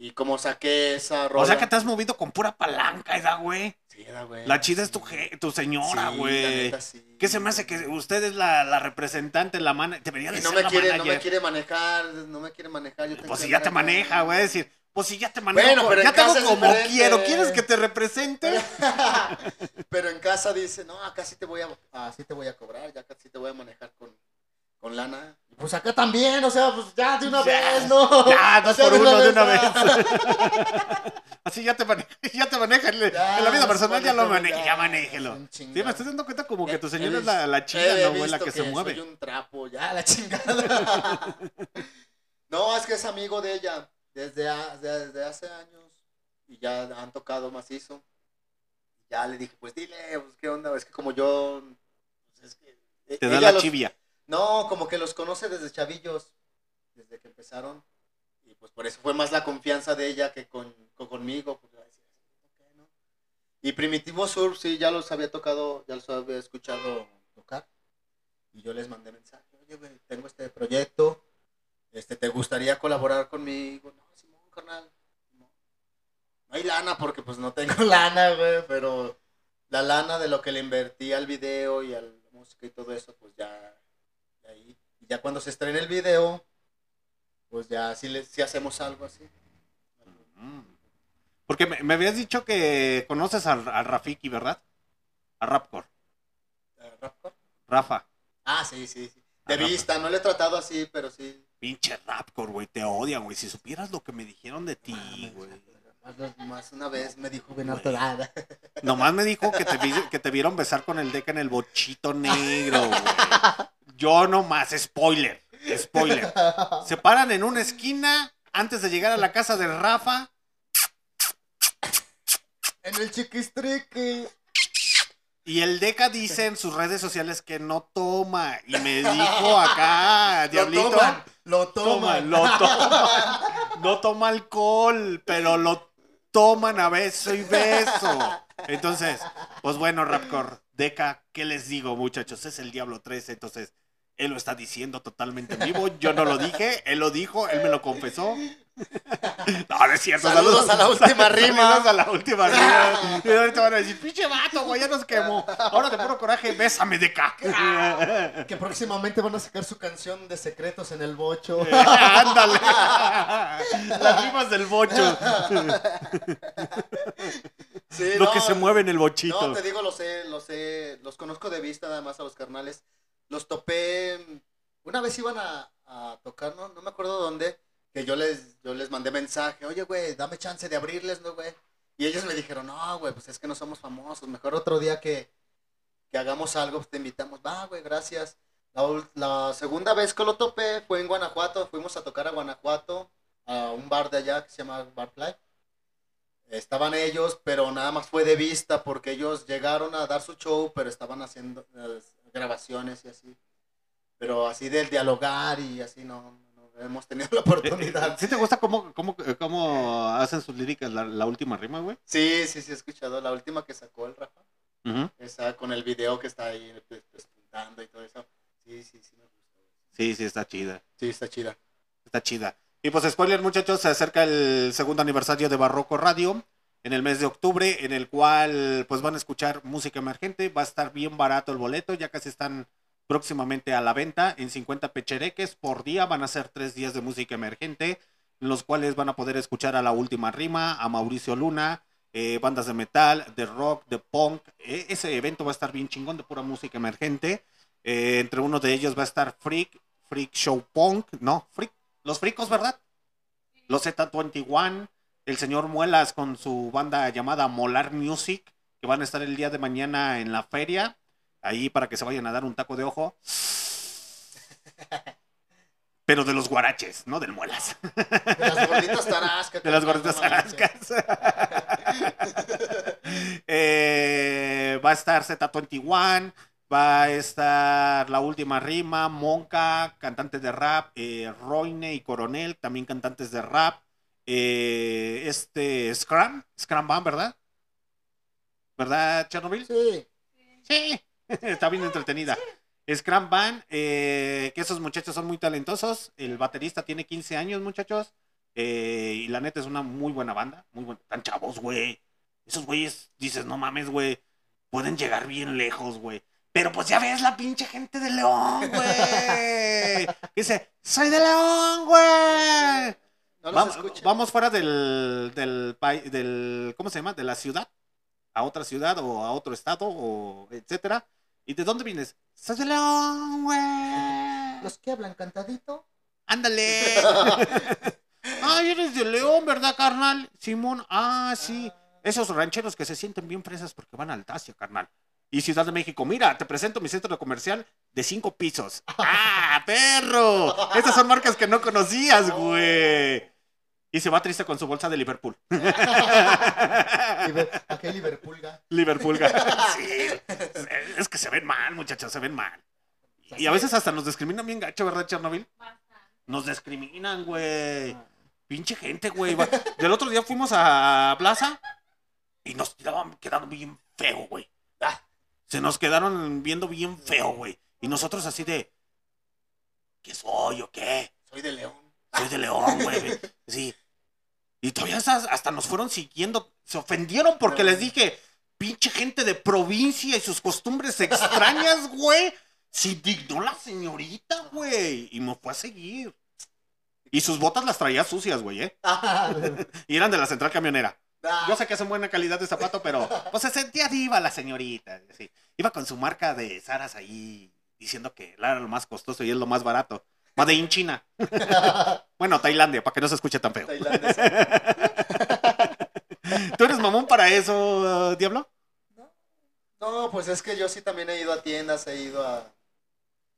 Y como saqué esa rola. O sea que te has movido con pura palanca, esa, güey. Sí, era, güey. La chida es tu, Sí. je- tu señora, Sí, la güey. neta, sí. ¿Qué se me hace que usted es la, la representante, la mana? Debería de Y no ser me la quiere, no me quiere manejar, no me quiere manejar. Yo tengo Pues si ya te maneja, güey. decir, pues si ya te manejo, Bueno, pero ya en te hago casa como diferente. quiero. ¿Quieres que te represente? Pero en casa dice, no, acá sí te voy a, así te voy a cobrar, ya acá sí te voy a manejar con, con lana. Y Pues acá también, o sea, pues ya de una Ya, vez, ¿no? Ya, dos por uno de una vez. Así ya te maneja, ya te maneja. En, la vida personal ya lo maneja, ya, manéjelo. Sí, me estoy dando cuenta como que tu señora es la, la chida. La que se mueve. Soy un trapo, ya, la chingada. no, es que es amigo de ella desde, a- desde hace años y ya han tocado macizo. Ya le dije, pues dile, pues qué onda, es que como yo... pues, es que, Te da ella la los- chivia. No, como que los conoce desde chavillos, desde que empezaron. Y pues por eso fue más la confianza de ella que con, con- conmigo. pues, yo decía, "Ok, ¿no?". Y Primitivo Surf, sí, ya los había tocado, ya los había escuchado tocar. Y yo les mandé mensaje, oye, güey, tengo este proyecto, este, ¿te gustaría colaborar conmigo? No, Simón, carnal. Simón. No hay lana porque pues no tengo lana, güey, pero la lana de lo que le invertí al video y a la música y todo eso, pues ya ahí. Y ya cuando se estrene el video, pues ya sí, le, sí hacemos algo así. Mm. Porque me, me habías dicho que conoces al, al Rafiki, ¿verdad? A Rapcore. ¿Rapcore? Rafa. Ah, sí, sí, sí. De vista, no le he tratado así, pero sí. Pinche Rapcore, güey. Te odian, güey. Si supieras lo que me dijeron de ti, güey. Más, más una vez me dijo bien Güey. alterada. Nomás me dijo que te, vi- que te vieron besar con el deca en el bochito negro, güey. Yo nomás, spoiler. Spoiler. Se paran en una esquina antes de llegar a la casa de Rafa. En el chiquistriqui. Y el Deca dice en sus redes sociales que no toma. Y me dijo acá, Lo Diablito. toman, lo Toma, toman. lo toman. No toma alcohol, pero lo toman a beso y beso. Entonces, pues bueno, Rapcore, Deca, ¿qué les digo, muchachos? Es el Diablo 13, entonces él lo está diciendo totalmente en vivo. Yo no lo dije, él lo dijo, él me lo confesó. No, no es cierto. Saludos a la última rima. Saludos a la última rima. Y ahorita van a decir, pinche vato, güey, ya nos quemó. Ahora de puro coraje, bésame, Deca. Que próximamente van a sacar su canción de secretos en el bocho. Ándale. Las rimas del bocho. Sí, Lo no, que se mueve en el bochito. No, te digo, los sé, los sé, los conozco de vista nada más a los carnales. Los topé, una vez iban a, a tocar, no, no me acuerdo dónde, que yo les, yo les mandé mensaje, oye, güey, dame chance de abrirles, ¿no, güey? Y ellos me dijeron, no, güey, pues es que no somos famosos, mejor otro día que, que hagamos algo, pues te invitamos. Va, güey, gracias. La, la segunda vez que lo topé fue en Guanajuato, fuimos a tocar a Guanajuato, a un bar de allá que se llama Barfly. Estaban ellos, pero nada más fue de vista porque ellos llegaron a dar su show, pero estaban haciendo eh, grabaciones y así. Pero así del dialogar y así no, no hemos tenido la oportunidad. ¿Sí te gusta cómo, cómo, cómo hacen sus líricas la, la última rima, güey? Sí, sí, sí, he escuchado. La última que sacó el Rafa, Ujú. esa con el video que está ahí pues, pues, pintando y todo eso. Sí, sí, sí, me gusta. Sí, sí, está chida. Sí, está chida. Está chida. Y pues spoiler muchachos, se acerca el segundo aniversario de Barroco Radio en el mes de octubre, en el cual pues van a escuchar música emergente, va a estar bien barato el boleto, ya casi están próximamente a la venta en 50 pechereques por día, van a ser tres días de música emergente, en los cuales van a poder escuchar a La Última Rima, a Mauricio Luna, eh, bandas de metal, de rock, de punk, Eh, ese evento va a estar bien chingón de pura música emergente, Eh, entre uno de ellos va a estar Freak, Freak Show Punk, no, Freak, los fricos, ¿verdad? Los Z21, el señor Muelas con su banda llamada Molar Music, que van a estar el día de mañana en la feria, ahí para que se vayan a dar un taco de ojo. Pero de los guaraches, no del Muelas. De las gorditas tarascas. De las gorditas no manches. arascas. Eh, va a estar Z21, Va a estar La Última Rima, Monca, cantantes de rap, eh, Roine y Coronel, también cantantes de rap. Eh, este Scram, Scram Band, ¿verdad? ¿Verdad, Chernobyl? Sí. Sí, está bien entretenida. Scram Band, eh, que esos muchachos son muy talentosos. El baterista tiene 15 años, muchachos. eh, y la neta es una muy buena banda. Muy buena. Tan chavos, güey. Esos güeyes, dices, no mames, güey. Pueden llegar bien lejos, güey. Pero pues ya ves la pinche gente de León, güey. Dice, soy de León, güey. No los Vamos, vamos fuera del, del, del, ¿cómo se llama? De la ciudad, a otra ciudad o a otro estado, o etcétera. ¿Y de dónde vienes? Soy de León, güey. Los que hablan cantadito. Ándale. Ay, eres de León, ¿verdad, carnal? Simón, ah, sí. Esos rancheros que se sienten bien fresas porque van a Altacia, carnal. Y Ciudad de México, mira, te presento mi centro comercial de cinco pisos. ¡Ah, perro! Estas son marcas que no conocías, güey. Y se va triste con su bolsa de Liverpool. ¿A qué Liverpoolga? Liverpool. Sí. Es que se ven mal, muchachos, se ven mal. Y a veces hasta nos discriminan bien gacho, ¿verdad, Chernobyl? Nos discriminan, güey. Pinche gente, güey. Del otro día fuimos a Plaza y nos quedaban quedando bien feo, güey. Ah. Se nos quedaron viendo bien feo, güey. Y nosotros así de... ¿Qué soy o qué? Soy de León. Soy de León, güey. Sí. Y todavía hasta, nos fueron siguiendo. Se ofendieron porque les dije, pinche gente de provincia y sus costumbres extrañas, güey. Se indignó la señorita, güey. Y me fue a seguir. Y sus botas las traía sucias, güey, ¿eh? Ah, Y eran de la central camionera. ah, Yo sé que hacen buena calidad de zapato, pero pues se sentía diva la señorita. sí. Iba con su marca de Saras ahí diciendo que era lo más costoso y es lo más barato. Made in China. bueno, Tailandia, para que no se escuche tan feo. tailandesa. ¿Tú eres mamón para eso, Diablo? No, pues es que yo sí también he ido a tiendas, he ido a,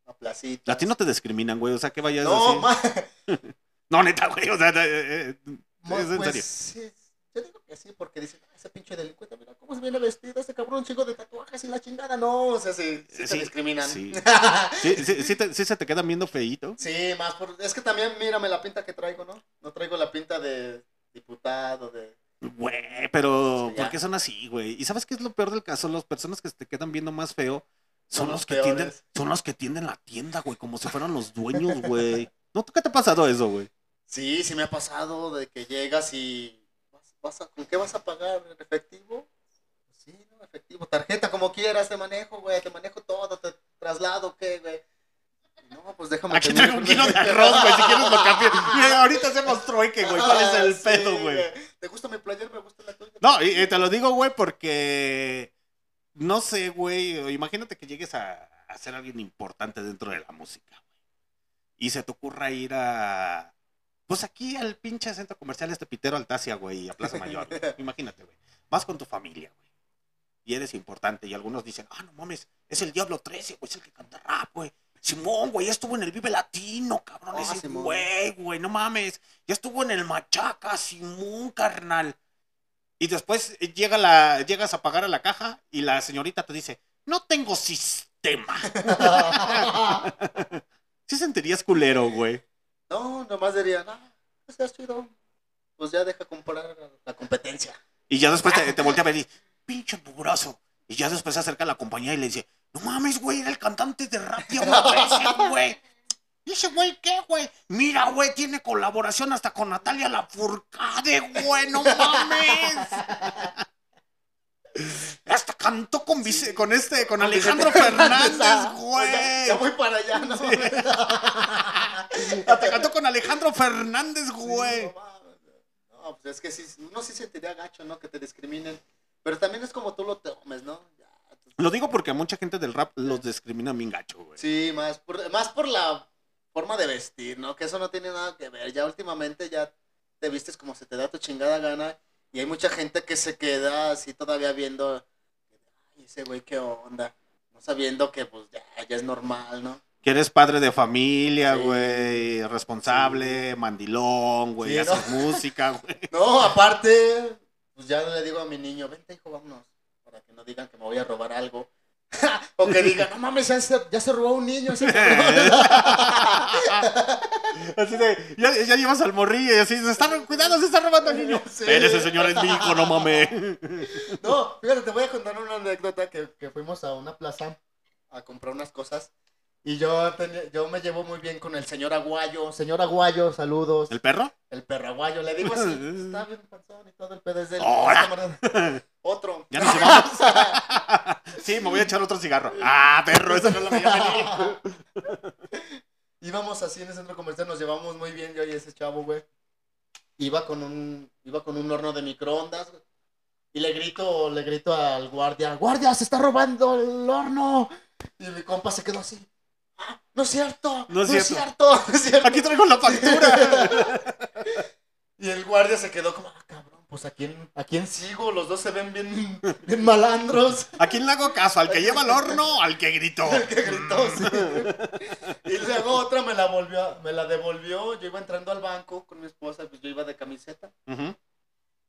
a placitas. A ti no te discriminan, güey. O sea, que vayas No, así. ma- No, neta, güey. O sea, eh, eh, es en pues, serio. sí, yo digo que sí, porque dicen, "Ah, ese pinche delincuente, mira cómo se viene vestido, ese cabrón, chico de tatuajes y la chingada. No, o sea, sí, sí, te Sí, discriminan. sí. Sí, sí, sí te- sí se te quedan viendo feíto. Sí, más por... Es que también mírame la pinta que traigo, ¿no? No traigo la pinta de diputado, de... Güey, pero ¿por qué son así, güey? ¿Y sabes qué es lo peor del caso? Las personas que te quedan viendo más feo son, Son los los que tienden, son los que tienden la tienda, güey, como si fueran los dueños, güey. ¿No? ¿Qué te ha pasado eso, güey? Sí, sí me ha pasado de que llegas y... ¿vas, vas a, ¿Con qué vas a pagar? ¿En efectivo? Sí, no, efectivo. Tarjeta, como quieras, te manejo, güey, te manejo todo, te traslado, ¿qué, güey? No, pues déjame... Aquí traigo un kilo de arroz, güey, si quieres lo cambio. Mira, ahorita hacemos trueque, güey. ¿Cuál es el Ah, pedo, sí, güey? ¿Te gusta mi player? Me gusta la tuya. No, y, y te lo digo, güey, porque no sé, güey. Imagínate que llegues a, a ser alguien importante dentro de la música, güey. Y se te ocurra ir a. Pues aquí al pinche centro comercial este pitero Altacia, güey, a Plaza Mayor. güey. Imagínate, güey. Vas con tu familia, güey. Y eres importante. Y algunos dicen, ah, no mames, es el Diablo 13, güey, es el que canta rap, güey. Simón, güey, ya estuvo en el Vive Latino, cabrón. Ah, ese Simón. güey, güey, no mames. Ya estuvo en el Machaca, Simón, carnal. Y después eh, llega la, llegas a pagar a la caja y la señorita te dice, no tengo sistema. sí sentirías culero, güey. No, nomás diría, no, pues ya chido. Pues ya deja comprar la competencia. Y ya después te, te voltea a ver y, pinche mugroso. Y ya después se acerca a la compañía y le dice, no mames, güey, era el cantante de rap 13, güey. ¿Y ese güey qué, güey? Mira, güey, tiene colaboración hasta con Natalia Lafourcade, güey, no mames. Hasta cantó con, Vice- con este, con Alejandro Fernández, güey. Ya, ya voy para allá, ¿no? Hasta cantó con Alejandro Fernández, güey. No, mames. No, pues es que sí, uno sí sentiría gacho, ¿no? Que te discriminen. Pero también es como tú lo tomes, ¿no? Ya, tú- Lo digo porque a mucha gente del rap los discrimina bien gacho, güey. Sí, más por, más por la forma de vestir, ¿no? Que eso no tiene nada que ver. Ya últimamente ya te vistes como se te da tu chingada gana. Y hay mucha gente que se queda así todavía viendo. Ay, ese güey, qué onda. No sabiendo que pues ya, ya es normal, ¿no? Que eres padre de familia, Sí. güey, responsable, mandilón, güey, Sí, haces ¿no? música, güey. No, aparte, pues ya le digo a mi niño, vente hijo, vámonos. Para que no digan que me voy a robar algo. O que diga, no mames, ya se, ya se robó a un niño ese cabrón". Así de, ya, ya llevas al morrillo y así, se está, cuidado, se está robando al niño. Sí. Ese señor es mi hijo, no mames. No, fíjate, te voy a contar una anécdota que, que fuimos a una plaza a comprar unas cosas. Y yo, tenía- yo me llevo muy bien con el señor Aguayo. Señor Aguayo, saludos. ¿El perro? El perro Aguayo, le digo así. Está bien panzón y todo el pedo es del Ahora. Otro. Ya nos llevamos. sí, me voy a echar otro cigarro. Ah, perro, esa no la mía. Íbamos así en el centro comercial, nos llevamos muy bien yo y ese chavo, güey. Iba con un, iba con un horno de microondas, güey. Y le grito, le grito al guardia, guardia, se está robando el horno. Y mi compa se quedó así. "Ah, no es cierto, No es no es cierto. cierto, no es cierto. Aquí traigo la factura. Y el guardia se quedó como, pues a quién, a quién sigo, los dos se ven bien, bien malandros. ¿A quién le hago caso? ¿Al que lleva el horno o al que gritó? El que gritó, sí. Y luego otra me la volvió, me la devolvió. Yo iba entrando al banco con mi esposa, pues yo iba de camiseta.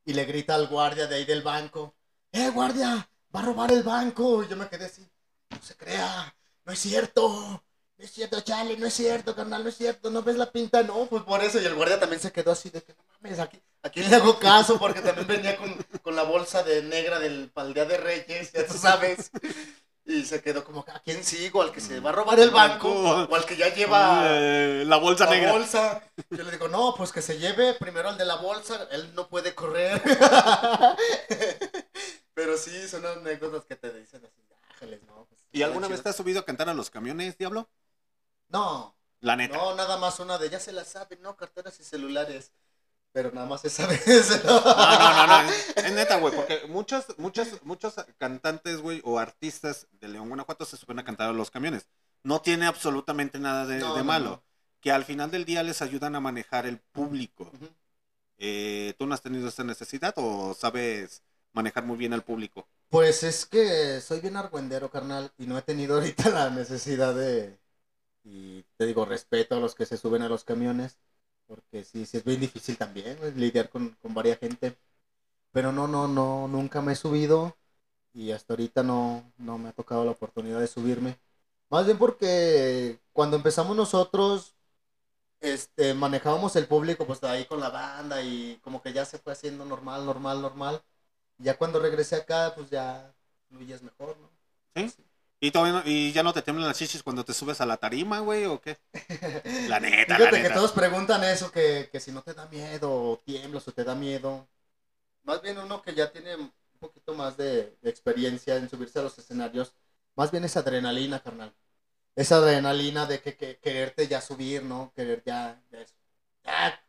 Y le grita al guardia de ahí del banco, ¡Eh, guardia! ¡Va a robar el banco! Y yo me quedé así, no se crea, no es cierto. No es cierto, Charlie, no es cierto, carnal, no es cierto, no ves la pinta, no, pues por eso. Y el guardia también se quedó así de que no mames, aquí, ¿a quién le hago caso? Porque también venía con, con la bolsa de negra del pal día de Reyes, ya tú sabes. Y se quedó como, ¿a quién sigo? ¿Al que se va a robar el banco? ¿O al que ya lleva Eh, la bolsa la negra. bolsa? Yo le digo, no, pues que se lleve primero el de la bolsa, él no puede correr. Pero sí, son anécdotas que te dicen así, ángeles, ¿no? Pues, ¿Y alguna vez te has subido a cantar a los camiones, Diablo? No, La neta. no, nada más una de ya se la saben, ¿no? Carteras y celulares. Pero nada más esa vez. No, no, no, no. Es neta, güey, porque muchos, muchos, muchos cantantes, güey, o artistas de León, Guanajuato se suben a cantar a los camiones. No tiene absolutamente nada de, No, de no, malo. no. Que al final del día les ayudan a manejar el público. Eh, ¿Tú no has tenido esa necesidad o sabes manejar muy bien al público? Pues es que soy bien argüendero, carnal, y no he tenido ahorita la necesidad de... Y te digo, respeto a los que se suben a los camiones, porque sí, sí es bien difícil también lidiar con, con varias gente. Pero no, no, no, nunca me he subido y hasta ahorita no, no me ha tocado la oportunidad de subirme. Más bien porque cuando empezamos nosotros, este, manejábamos el público pues ahí con la banda y como que ya se fue haciendo normal, normal, normal. Ya cuando regresé acá, pues ya fluyes mejor, ¿no? ¿Sí? ¿Y, todavía no- ¿Y ya no te tiemblan las chichis cuando te subes a la tarima, güey, o qué? La neta, la Fíjate que todos preguntan eso, que, que si no te da miedo, o tiemblas, o te da miedo. Más bien uno que ya tiene un poquito más de, de experiencia en subirse a los escenarios, más bien es adrenalina, carnal. Esa adrenalina de que, que- quererte ya subir, ¿no? Querer ya, ya, ya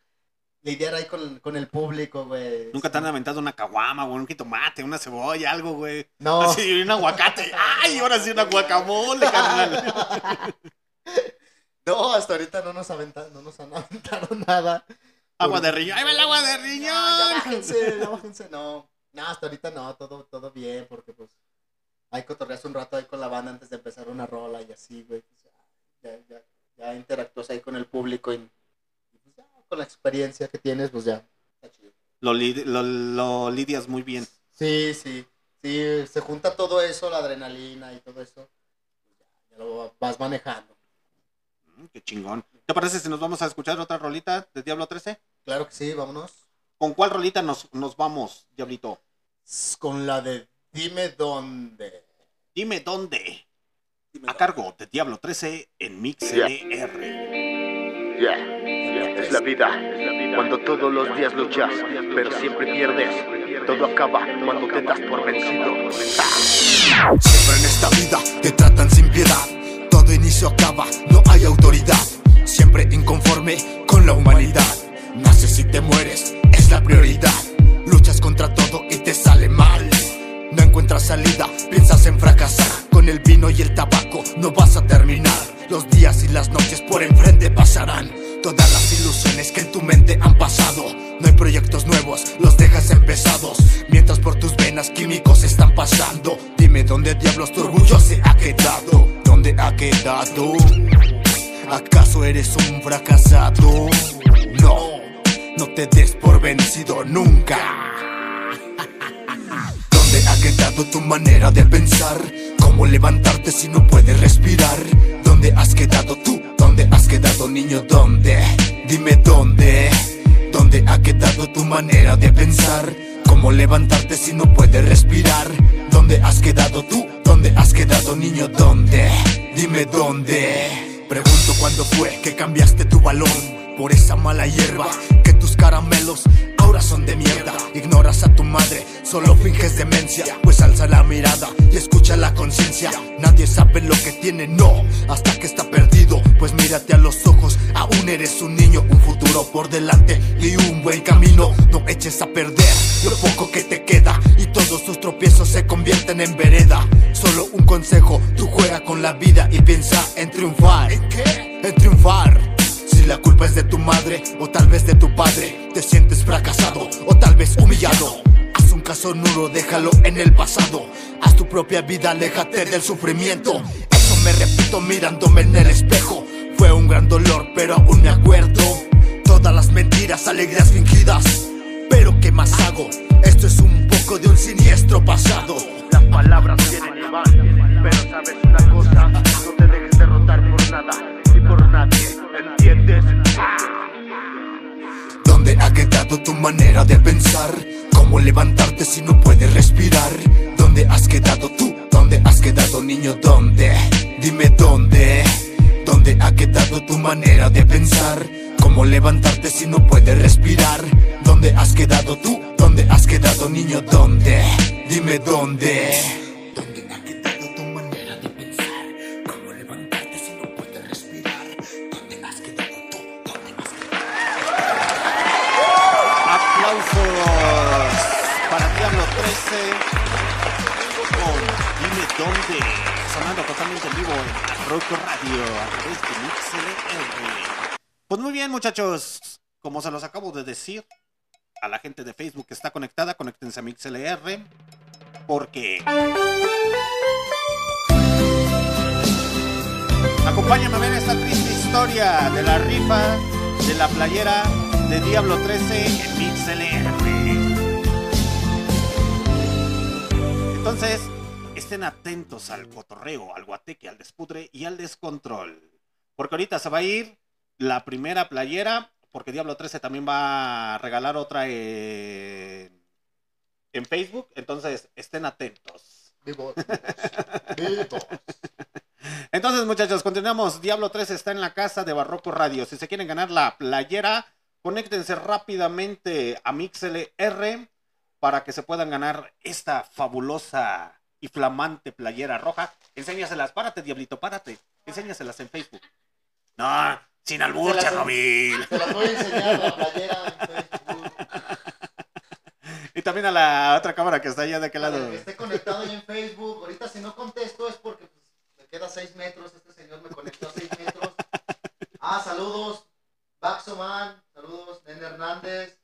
lidiar ahí con, con el público, güey. Nunca te han aventado una caguama, güey, un jitomate, una cebolla, algo, güey. No. Así, un aguacate. ¡Ay, ahora sí una guacamole, carnal! No, hasta ahorita no nos, aventa- no nos han aventado nada. Agua de riñón. ¡Ahí va el agua de ya riñón! bájense, ya bájense. No, no, hasta ahorita no, todo, todo bien, porque pues hay cotorreas un rato ahí con la banda antes de empezar una rola y así, güey. ya, ya, ya, ya interactúas ahí con el público y, con la experiencia que tienes, pues ya, está chido. Lo, lid- lo, lo lidias muy bien. Sí, sí, sí, se junta todo eso, la adrenalina y todo eso, ya, ya lo vas manejando. Mm, Qué chingón. ¿Te parece si nos vamos a escuchar otra rolita de Diablo 13? Claro que sí, vámonos. ¿Con cuál rolita nos, nos vamos, Diablito? Con la de Dime dónde. Dime dónde. Dime A dónde. cargo de Diablo 13 en. Ya, ya, es la vida. Cuando todos los días luchas, pero siempre pierdes. Todo acaba cuando te das por vencido. Siempre en esta vida te tratan sin piedad. Todo inicio acaba, no hay autoridad. Siempre inconforme con la humanidad. Naces y te mueres, es la prioridad. Luchas contra todo y te sale mal. No encuentras salida, piensas en fracasar. Con el vino y el tabaco no vas a terminar. Los días y las noches por enfrente pasarán. Todas las ilusiones que en tu mente han pasado. No hay proyectos nuevos, los dejas empezados. Mientras por tus venas químicos están pasando. Dime dónde diablos tu orgullo se ha quedado. ¿Dónde ha quedado? ¿Acaso eres un fracasado? No, no te des por vencido nunca. ¿Dónde ha quedado tu manera de pensar? ¿Cómo levantarte si no puedes respirar? ¿Dónde has quedado tú? ¿Dónde has quedado niño? ¿Dónde? Dime dónde. ¿Dónde ha quedado tu manera de pensar? ¿Cómo levantarte si no puedes respirar? ¿Dónde has quedado tú? ¿Dónde has quedado niño? ¿Dónde? Dime dónde. Pregunto cuándo fue que cambiaste tu balón por esa mala hierba caramelos ahora son de mierda. Ignoras a tu madre, solo finges demencia. Pues alza la mirada y escucha la conciencia. Nadie sabe lo que tiene, no, hasta que está perdido. Pues mírate a los ojos, aún eres un niño, un futuro por delante y un buen camino. No eches a perder lo poco que te queda y todos tus tropiezos se convierten en vereda. Solo un consejo, tú juega con la vida y piensa en triunfar. ¿En qué? En triunfar. Si la culpa es de tu madre o tal vez de tu padre, te sientes fracasado o tal vez humillado. Haz un caso nulo, déjalo en el pasado. Haz tu propia vida, aléjate del sufrimiento. Eso me repito mirándome en el espejo. Fue un gran dolor, pero aún me acuerdo. Todas las mentiras, alegrías fingidas. Pero ¿qué más hago? Esto es un poco de un siniestro pasado. Las palabras vienen y van, pero sabes una cosa, no te dejes derrotar por nada ni por nadie, ¿entiendes? ¿Dónde ha quedado tu manera de pensar? ¿Cómo levantarte si no puedes respirar? ¿Dónde has quedado tú? ¿Dónde has quedado niño? ¿Dónde? Dime dónde. ¿Dónde ha quedado tu manera de pensar? ¿Cómo levantarte si no puedes respirar? ¿Dónde has quedado tú? ¿Dónde has quedado niño? ¿Dónde? Dime dónde. ¿Dónde con Dime Dónde, sonando totalmente en vivo en Rock Radio a través de MixLR. Pues muy bien, muchachos, como se los acabo de decir, a la gente de Facebook que está conectada, conéctense a MixLR porque Acompáñame a ver esta triste historia de la rifa de la playera de Diablo 13 en MixLR. Entonces, estén atentos al cotorreo, al guateque, al despudre y al descontrol. Porque ahorita se va a ir la primera playera, porque Diablo 13 también va a regalar otra en, en Facebook. Entonces, estén atentos. Vivos, vivos, vivos. Entonces, muchachos, continuamos. Diablo 3 está en la casa de Barroco Radio. Si se quieren ganar la playera, conéctense rápidamente a MixLR para que se puedan ganar esta fabulosa y flamante playera roja. Enséñaselas, párate, Diablito, párate. Enséñaselas en Facebook. No, sin albur, Chernobyl. Te las voy a enseñar la playera en Facebook. Y también a la otra cámara que está allá de aquel lado. que esté conectado ahí en Facebook. Ahorita si no contesto es porque pues, me queda 6 metros. Este señor me conectó a 6 metros. Ah, saludos. Baxoman. Saludos. Nene Hernández.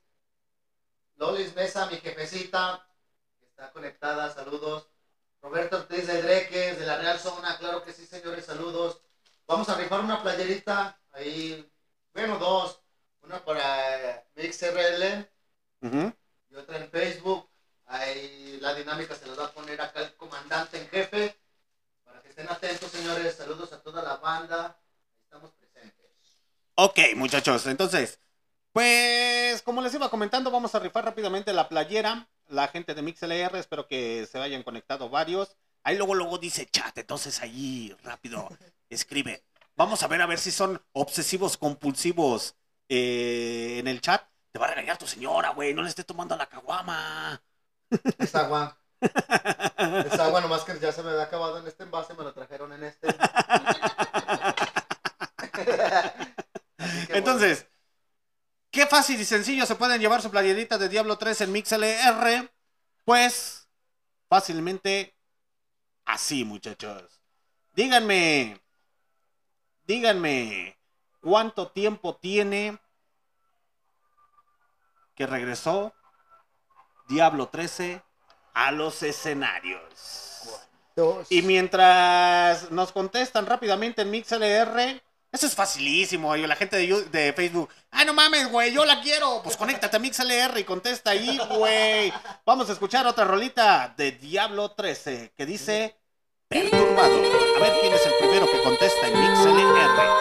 Lolis Mesa, mi jefecita. Que está conectada. Saludos. Roberto Ortiz de Dreques, de la Real Zona. Claro que sí, señores. Saludos. Vamos a rifar una playerita. Ahí. Bueno, dos. Una para MixRL Ujú. y otra en Facebook. Ahí la dinámica se las va a poner acá el comandante en jefe. Para que estén atentos, señores. Saludos a toda la banda. Estamos presentes. Ok, muchachos, entonces, pues como les iba comentando, vamos a rifar rápidamente la playera. La gente de MixLR, espero que se hayan conectado varios. Ahí luego, luego dice chat, entonces ahí rápido escribe. Vamos a ver a ver si son obsesivos compulsivos eh, en el chat. Te va a regañar tu señora, güey, no le estés tomando la caguama. Es agua. Es agua, nomás que ya se me había acabado en este envase, me lo trajeron en este. Entonces, qué fácil y sencillo se pueden llevar su playerita de Diablo 3 en MixLR. Pues, fácilmente así, muchachos. Díganme, díganme, ¿cuánto tiempo tiene que regresó Diablo 13 a los escenarios? bueno, dos. Y mientras nos contestan rápidamente en MixLR, eso es facilísimo. Y la gente de, de Facebook, ah, no mames, güey, yo la quiero. Pues conéctate a MixLR y contesta ahí, güey. Vamos a escuchar otra rolita de Diablo 13 que dice Perturbado. A ver quién es el primero que contesta en MixLR.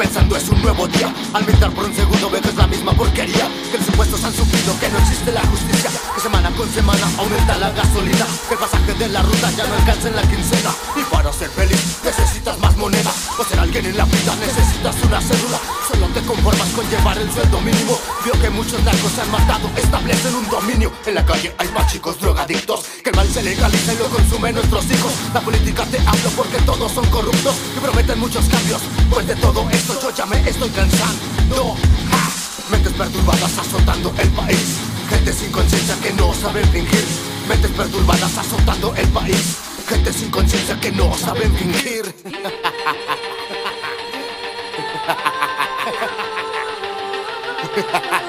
Pensando es un nuevo día. Al mirar por un segundo veo que es la misma porquería Que los impuestos han sufrido, que no existe la justicia Que semana con semana aumenta la gasolina Que el pasaje de la ruta ya no alcanza en la quincena Y para ser feliz necesitas más moneda O ser alguien en la vida necesitas una cédula Solo te conformas con llevar el sueldo mínimo Veo que muchos narcos se han matado, establecen un dominio En la calle hay más chicos drogadictos Que el mal se legaliza y lo consumen nuestros hijos La política te hablo porque todos son corruptos Y prometen muchos cambios Pues de todo esto yo ya me estoy cansando. Mentes perturbadas azotando el país. Gente sin conciencia que no saben fingir. Mentes perturbadas azotando el país. Gente sin conciencia que no saben fingir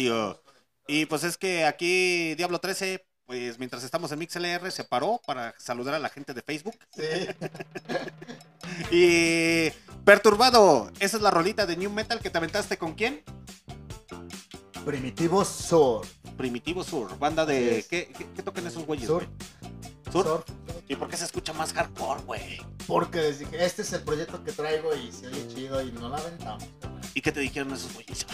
Radio. Y pues es que aquí Diablo 13, pues mientras estamos en MixLR, se paró para saludar a la gente de Facebook. Y Perturbado, esa es la rolita de New Metal que te aventaste con quién? Primitivo Sur. Primitivo Sur, banda de... ¿Qué, qué, qué tocan esos güeyes? Sur. güey? Sur. Sur. ¿Y por qué se escucha más hardcore, güey? Porque les dije, este es el proyecto que traigo y se oye chido y no la aventamos. ¿Y qué te dijeron esos güeyes?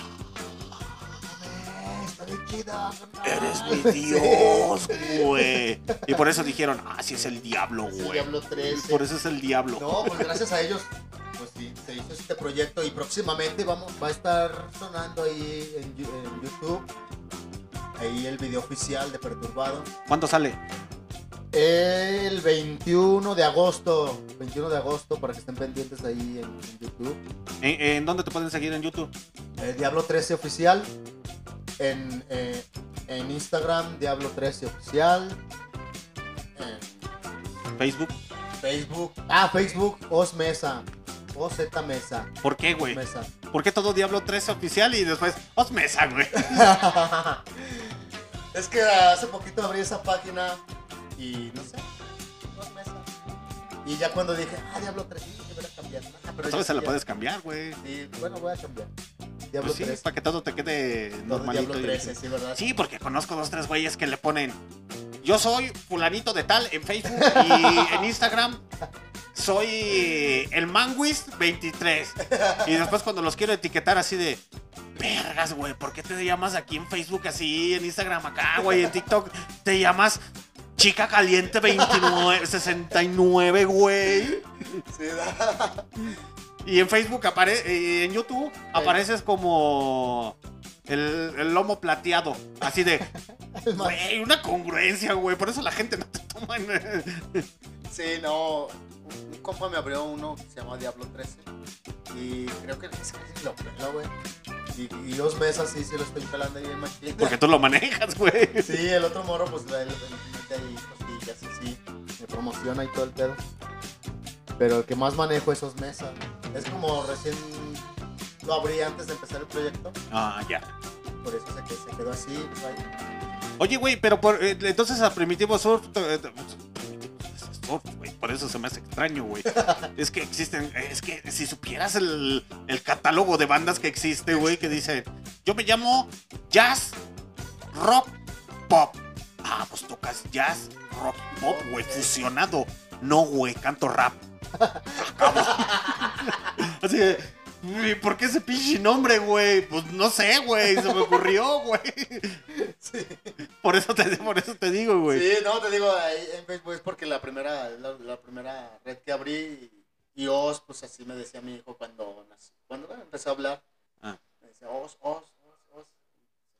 Eh, Está bien chida. carnal. Eres mi. Dios, güey. Y por eso dijeron, ah, sí es el diablo, el güey. Diablo 13. Por eso es el diablo. No, pues gracias a ellos, pues sí, se hizo este proyecto y próximamente vamos, va a estar sonando ahí en, YouTube, ahí el video oficial de Perturbado. ¿Cuándo sale? El 21 de agosto, 21 de agosto, para que estén pendientes ahí en, en YouTube. ¿En, en dónde te pueden seguir en YouTube? El Diablo 13 oficial, en, eh, en Instagram, Diablo 13 oficial, Facebook. Facebook, ah, Facebook, Os Mesa, OZ Mesa, ¿Por qué, güey? Mesa. ¿Por qué todo Diablo 3 oficial y después os mesa, güey? es que hace poquito abrí esa página y no sé, dos meses. Y ya cuando dije, ah, Diablo 3, sí, debería cambiar. Pero se la puedes cambiar, güey. Sí, bueno, voy a cambiar. Diablo Pues sí, 3. para que todo te quede todo normalito. Diablo y- 13, sí, ¿verdad? Sí, porque conozco dos, tres güeyes que le ponen yo soy fulanito de tal en Facebook y en Instagram soy el Manguist 23. Y después cuando los quiero etiquetar así de, vergas, güey, ¿por qué te llamas aquí en Facebook así, en Instagram acá, güey, en TikTok te llamas Chica Caliente 29, 69, güey? Sí, da. Y en Facebook aparece, en YouTube apareces como el, el lomo plateado, así de, güey, una congruencia, güey, por eso la gente no te toma en... Sí, no. Un, un compa me abrió uno que se llama Diablo 13. Y creo que es que lo pela, güey. Y, y dos meses sí, sí lo estoy pelando ahí en machín. Porque tú lo manejas, güey. Sí, el otro morro, pues le, mete ahí cosillas y sí. Me promociona y todo el pedo. Pero el que más manejo es esos mesas. Es como recién lo abrí antes de empezar el proyecto. Ah, ya. Por eso se, que- se quedó así. Oye, güey, pero por, eh, entonces a Primitivo Surf... eh, Surf, güey, por eso se me hace extraño, güey. Es que existen, es que si supieras el, el catálogo de bandas que existe, güey, que dice, yo me llamo Jazz, Rock, Pop. Ah, pues tocas jazz, rock, pop, güey, fusionado. No, güey, canto rap. Así de, ¿por qué ese pinche nombre, güey? Pues no sé, güey, se me ocurrió, güey. Por eso te, por eso te digo, güey. Sí, no, te digo, en Facebook es porque la primera, la, la primera red que abrí y Oz, pues así me decía mi hijo cuando nací, cuando empezó a hablar. Ah. Me decía Oz, Oz, Oz, Oz.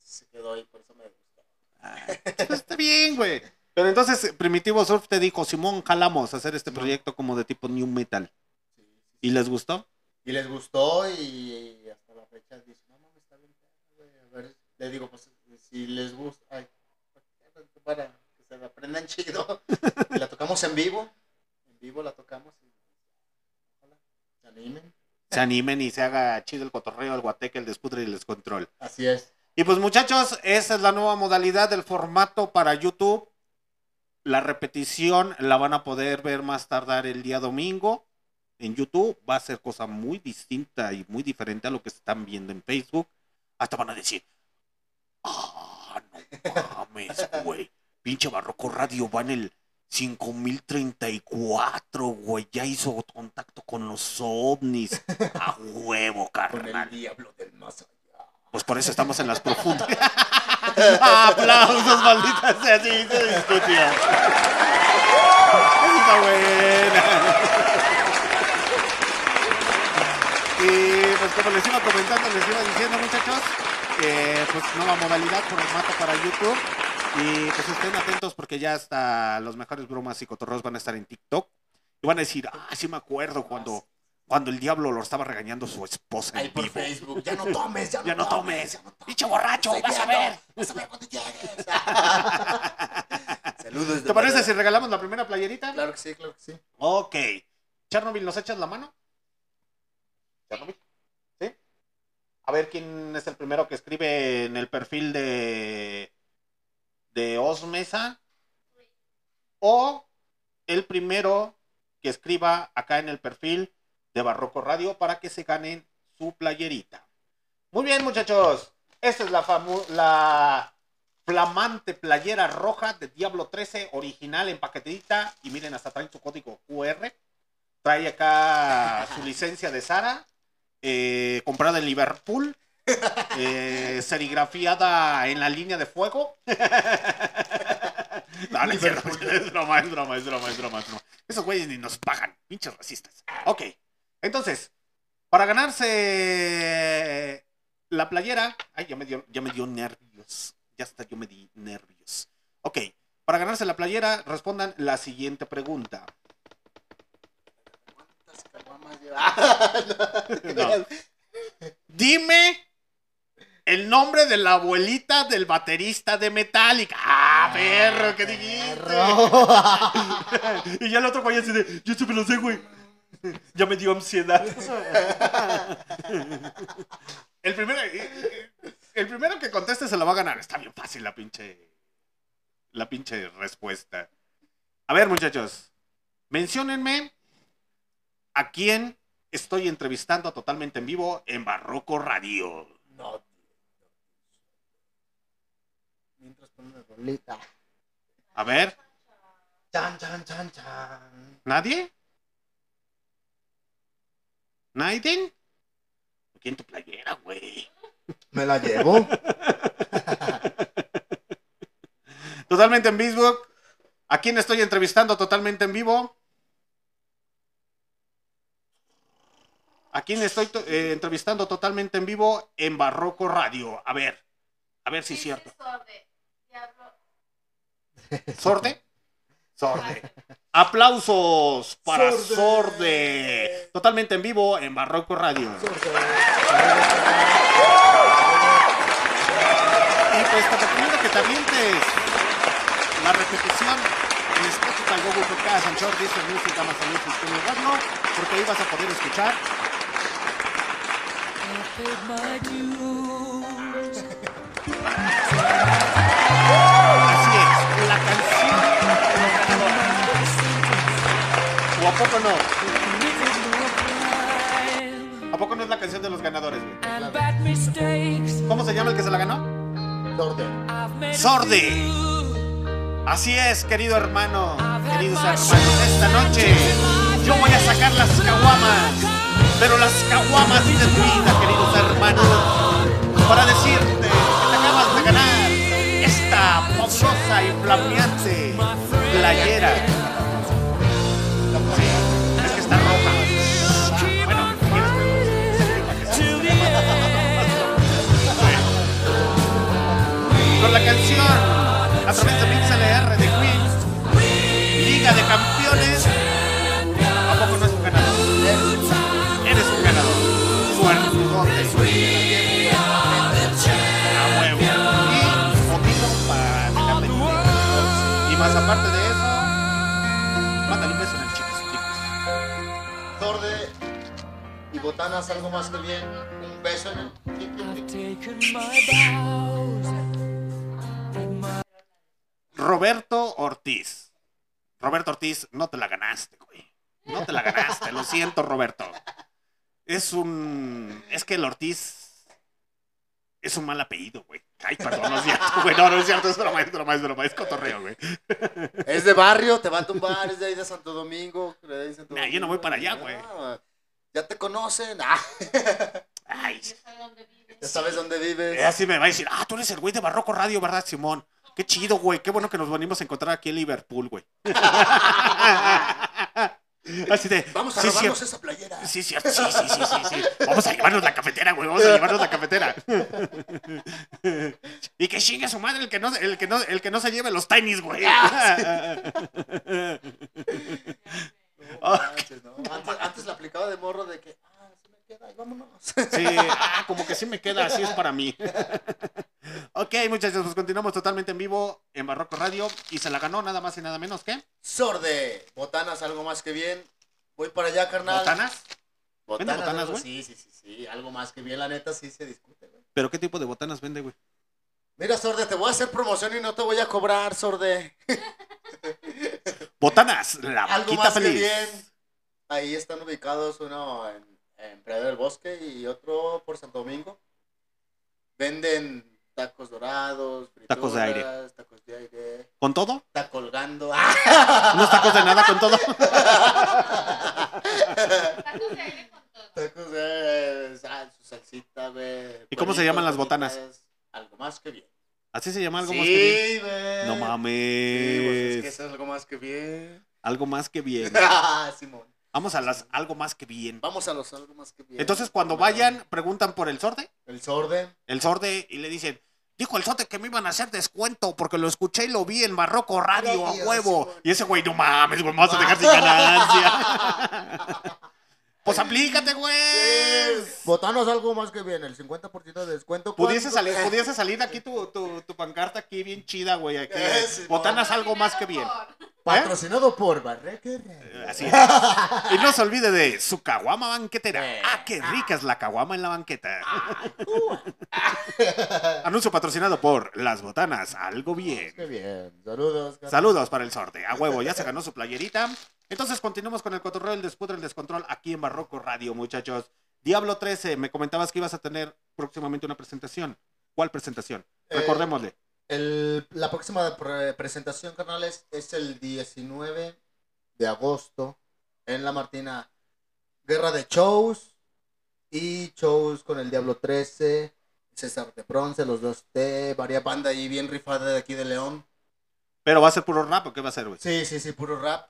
Se quedó ahí, por eso me gustó. Ah, Está bien, güey. Pero entonces Primitivo Surf te dijo, Simón, jalamos a hacer este proyecto como de tipo New Metal. Sí, sí, sí. ¿Y les gustó? Y les gustó y, hasta la fecha dicen, no mames, está bien, güey. A ver, le digo, pues si les gusta, ay, para que se la aprendan chido. Y la tocamos en vivo, en vivo la tocamos y ojalá se animen. Se animen y se haga chido el cotorreo, el guateque, el despudre y el descontrol. Así es. Y pues muchachos, esa es la nueva modalidad del formato para YouTube. La repetición la van a poder ver más tardar el día domingo en YouTube. Va a ser cosa muy distinta y muy diferente a lo que están viendo en Facebook. Hasta van a decir, ah, no mames, güey. Pinche Barroco Radio va en el 5034, güey. Ya hizo contacto con los ovnis. A huevo, Con carnal. el diablo del más allá. Pues por eso estamos en las profundidades. Aplausos, malditas sea, sí, se discutió. Está buena. Y pues como les iba comentando, les iba diciendo muchachos, pues nueva modalidad, formato para YouTube. Y pues estén atentos porque ya hasta los mejores bromas y cotorreos van a estar en TikTok. Y van a decir, ah, sí me acuerdo cuando, cuando el diablo lo estaba regañando su esposa en Ahí por vivo. Facebook, ya no tomes, ya no, Ya no tomes. Pinche borracho, Estoy vas a viendo, ver. Vas a ver cuando llegues. Saludos. ¿Te parece si regalamos la primera playerita? Claro que sí, claro que sí. Ok. Chernobyl, ¿nos echas la mano? Chernobyl. ¿Sí? A ver quién es el primero que escribe en el perfil de de Os Mesa. O el primero que escriba acá en el perfil de Barroco Radio para que se ganen su playerita. Muy bien, muchachos. Esta es la, la flamante playera roja de Diablo 13, original, empaquetadita. Y miren, hasta trae su código QR. Trae acá su licencia de Sara, eh, comprada en Liverpool, eh, serigrafiada en la línea de fuego. no, no es cierto, es broma, es broma, es broma, es broma, es broma. Esos güeyes ni nos pagan, pinches racistas. Ok, entonces, para ganarse la playera, ay, ya me dio, ya me dio nervios, ya hasta yo me di nervios. Ok, para ganarse la playera, respondan la siguiente pregunta. ¿Cuántas caguamas lleva? No. Dime el nombre de la abuelita del baterista de Metallica. Ah, perro, ¿qué dijiste? y ya el otro güey así de, yo me lo sé, güey. Ya me dio ansiedad. el primero, el primero que conteste se lo va a ganar. Está bien fácil la pinche, la pinche respuesta. A ver, muchachos, menciónenme a quién estoy entrevistando totalmente en vivo en Barroco Radio. No, tío. Mientras ponen rolita. A ver, Chan, chan, chan, chan. ¿nadie? ¿Nadie? Aquí en tu playera, güey. Me la llevo. Totalmente en Facebook. ¿A quién estoy entrevistando totalmente en vivo? ¿A quién estoy to- eh, entrevistando totalmente en vivo? En Barroco Radio. A ver, a ver si es cierto. ¿Sorde? Sorde. Aplausos para Sorde. Sorde. Totalmente en vivo en Barroco Radio. Y pues te recomiendo que te avientes la repetición en Spotify, Google Podcast, Anchor, Disney Music, Amazon Music, Tuning Radio, porque ahí vas a poder escuchar poco no? ¿A poco no es la canción de los ganadores, güey? ¿Cómo se llama el que se la ganó? Sorde. Sorde. Así es, querido hermano, queridos hermanos, esta noche yo voy a sacar las caguamas, pero las caguamas de tu vida, queridos hermanos, para decirte que te acabas de ganar esta fabulosa y flameante playera. Y botanas, algo más que bien. Un beso en el. Roberto Ortiz. Roberto Ortiz, no te la ganaste, güey. No te la ganaste, lo siento, Roberto. Es un. Es que el Ortiz. Es un mal apellido, güey. Ay, perdón, no es cierto, güey. No, no es cierto, es broma, es broma, es broma, es cotorreo, güey. Es de barrio, te va a tumbar, es de ahí de Santo Domingo. de ahí de Santo Nah, yo no voy Domingo. para allá, güey. Ah, Ya te conocen. Ah, Ay, ya sabes dónde vives. así me va a decir, ah, tú eres el güey de Barroco Radio, ¿verdad, Simón? Qué chido, güey. Qué bueno que nos venimos a encontrar aquí en Liverpool, güey. Así de. Vamos a sí, robarnos esa playera. Sí, cierto, sí, sí, sí, sí, sí. Vamos a llevarnos la cafetera, güey. Vamos a llevarnos la cafetera. Y que chingue su madre el que no, el que no, el que no se lleve los tenis, güey. No manches, ¿no? Antes, antes la aplicaba de morro de que, ah, se me queda, y vámonos. Sí, ah, como que sí me queda, así es para mí. Ok, muchachos, pues continuamos totalmente en vivo en Barroco Radio y se la ganó nada más y nada menos que Sorde. Botanas, algo más que bien. Voy para allá, carnal. botanas. Botanas, ¿Vende botanas, güey? Sí, sí, sí, sí. Algo más que bien, la neta, sí se discute, güey. ¿Pero qué tipo de botanas vende, güey? Mira, Sorde, te voy a hacer promoción y no te voy a cobrar, Sorde. Botanas, la Algo vaquita más que feliz. bien. Ahí están ubicados uno en, en del Bosque y otro por Santo Domingo. Venden tacos dorados, Tacos de aire. frituras, Tacos de aire. ¿Con todo? Está colgando. ¿Unos tacos de nada con todo? Tacos de sal, su salsita, güey. ¿Y cómo se llaman las botanas? Algo más que bien. ¿Así se llama algo más que bien? No Sí, mames. pues es que es algo más que bien. Algo más que bien. Ah, Simón. Vamos a las algo más que bien. Vamos a los algo más que bien. Entonces, cuando vayan, preguntan por el sorte. El sorde. El sorte y le dicen, dijo el sorte que me iban a hacer descuento porque lo escuché y lo vi en Barroco Radio a huevo. Y ese güey, no mames, güey, me vas a dejar sin ganancia. pues aplícate, güey. Botanos algo más que bien, el 50% de descuento. Pudiese salir, pudiese salir aquí tu, tu, tu pancarta aquí bien chida, güey. Aquí. Eh, sí, Botanas algo más que bien. Patrocinado por Barreque Radio. Así es. Y no se olvide de su caguama banquetera. Eh. Ah, qué rica es la caguama en la banqueta. Anuncio patrocinado por Las Botanas, algo bien. Qué bien. Saludos. Saludos para el sorte. A huevo, ya se ganó su playerita. Entonces continuamos con el cotorreo, el despudre, el descontrol aquí en Barroco Radio, muchachos. Diablo 13, me comentabas que ibas a tener próximamente una presentación. ¿Cuál presentación? Eh, Recordémosle. El- la próxima pre- presentación, carnales, es el 19 de agosto en La Martina. Guerra de shows y shows con el Diablo 13, César de Bronce, los dos T, varias bandas ahí bien rifada de aquí de León. Pero va a ser puro rap o qué va a ser, güey. Sí, sí, sí, puro rap.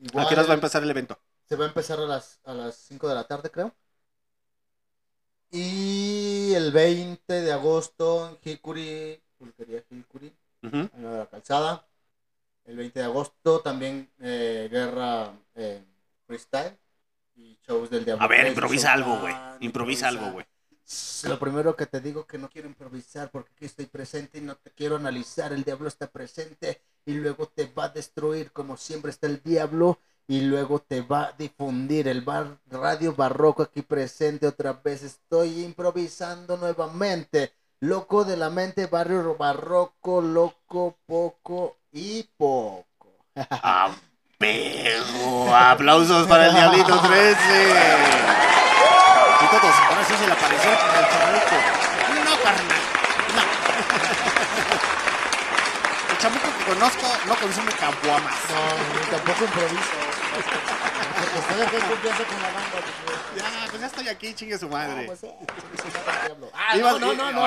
¿A Igual, qué horas va a empezar el evento? Se va a empezar a las, a las 5 de la tarde, creo. Y el 20 de agosto en Hikuri, pulquería Hikuri, Ujú. en la de la calzada. El 20 de agosto también eh, guerra eh, freestyle y shows del Diablo. A ver, 13, improvisa algo, güey. Improvisa algo, güey. Lo primero que te digo que no quiero improvisar porque aquí estoy presente y no te quiero analizar. El diablo está presente y luego te va a destruir como siempre está el diablo y luego te va a difundir el bar radio barroco aquí presente otra vez. Estoy improvisando nuevamente. Loco de la mente, barrio barroco, loco, poco y poco. ¡Ah, perro! ¡Aplausos para el Diablito 13! Y todos, ahora sí se le apareció el. No, carnal. No. Chamuco que conozco no consume caguamas. No, tampoco improviso. Porque estoy aquí en confianza con la banda. pues, Ya, pues ya estoy aquí, chingue su No, madre. pues, eh, chingue su madre, diablo. Ah, Iba- no, no, no, no.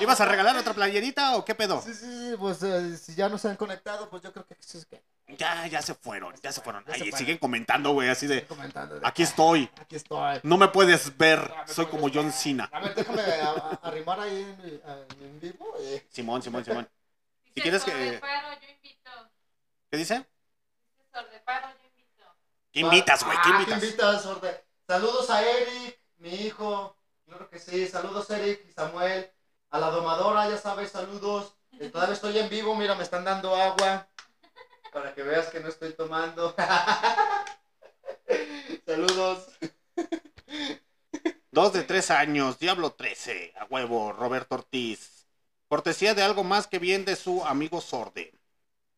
¿Ibas a regalar otra playerita o qué pedo? Sí, sí, sí, pues eh, si ya no se han conectado, pues yo creo que eso es que Ya, ya se fueron, ya se fueron. Ya se Ay, fueron. siguen comentando, güey, así de, estoy comentando. de- aquí estoy. Aquí estoy. No me puedes ver, soy como John Cena. A ver, déjame a- a- arrimar ahí en, a- en vivo. eh. Simón, Simón, Simón. Si quieres que- Sordeparo, yo invito. ¿Qué dice? Dice Sordeparo, yo invito. ¿Qué invitas, güey? ¿Qué Ah, invitas? ¿Qué invitas, Orde? Saludos a Eric, mi hijo. Claro que sí. Saludos, Eric y Samuel. A la domadora, ya sabes, saludos. Eh, Todavía estoy en vivo, mira, me están dando agua. Para que veas que no estoy tomando. saludos. Dos de tres años, Diablo 13, a huevo, Roberto Ortiz. Cortesía de algo más que bien de su amigo Sorde.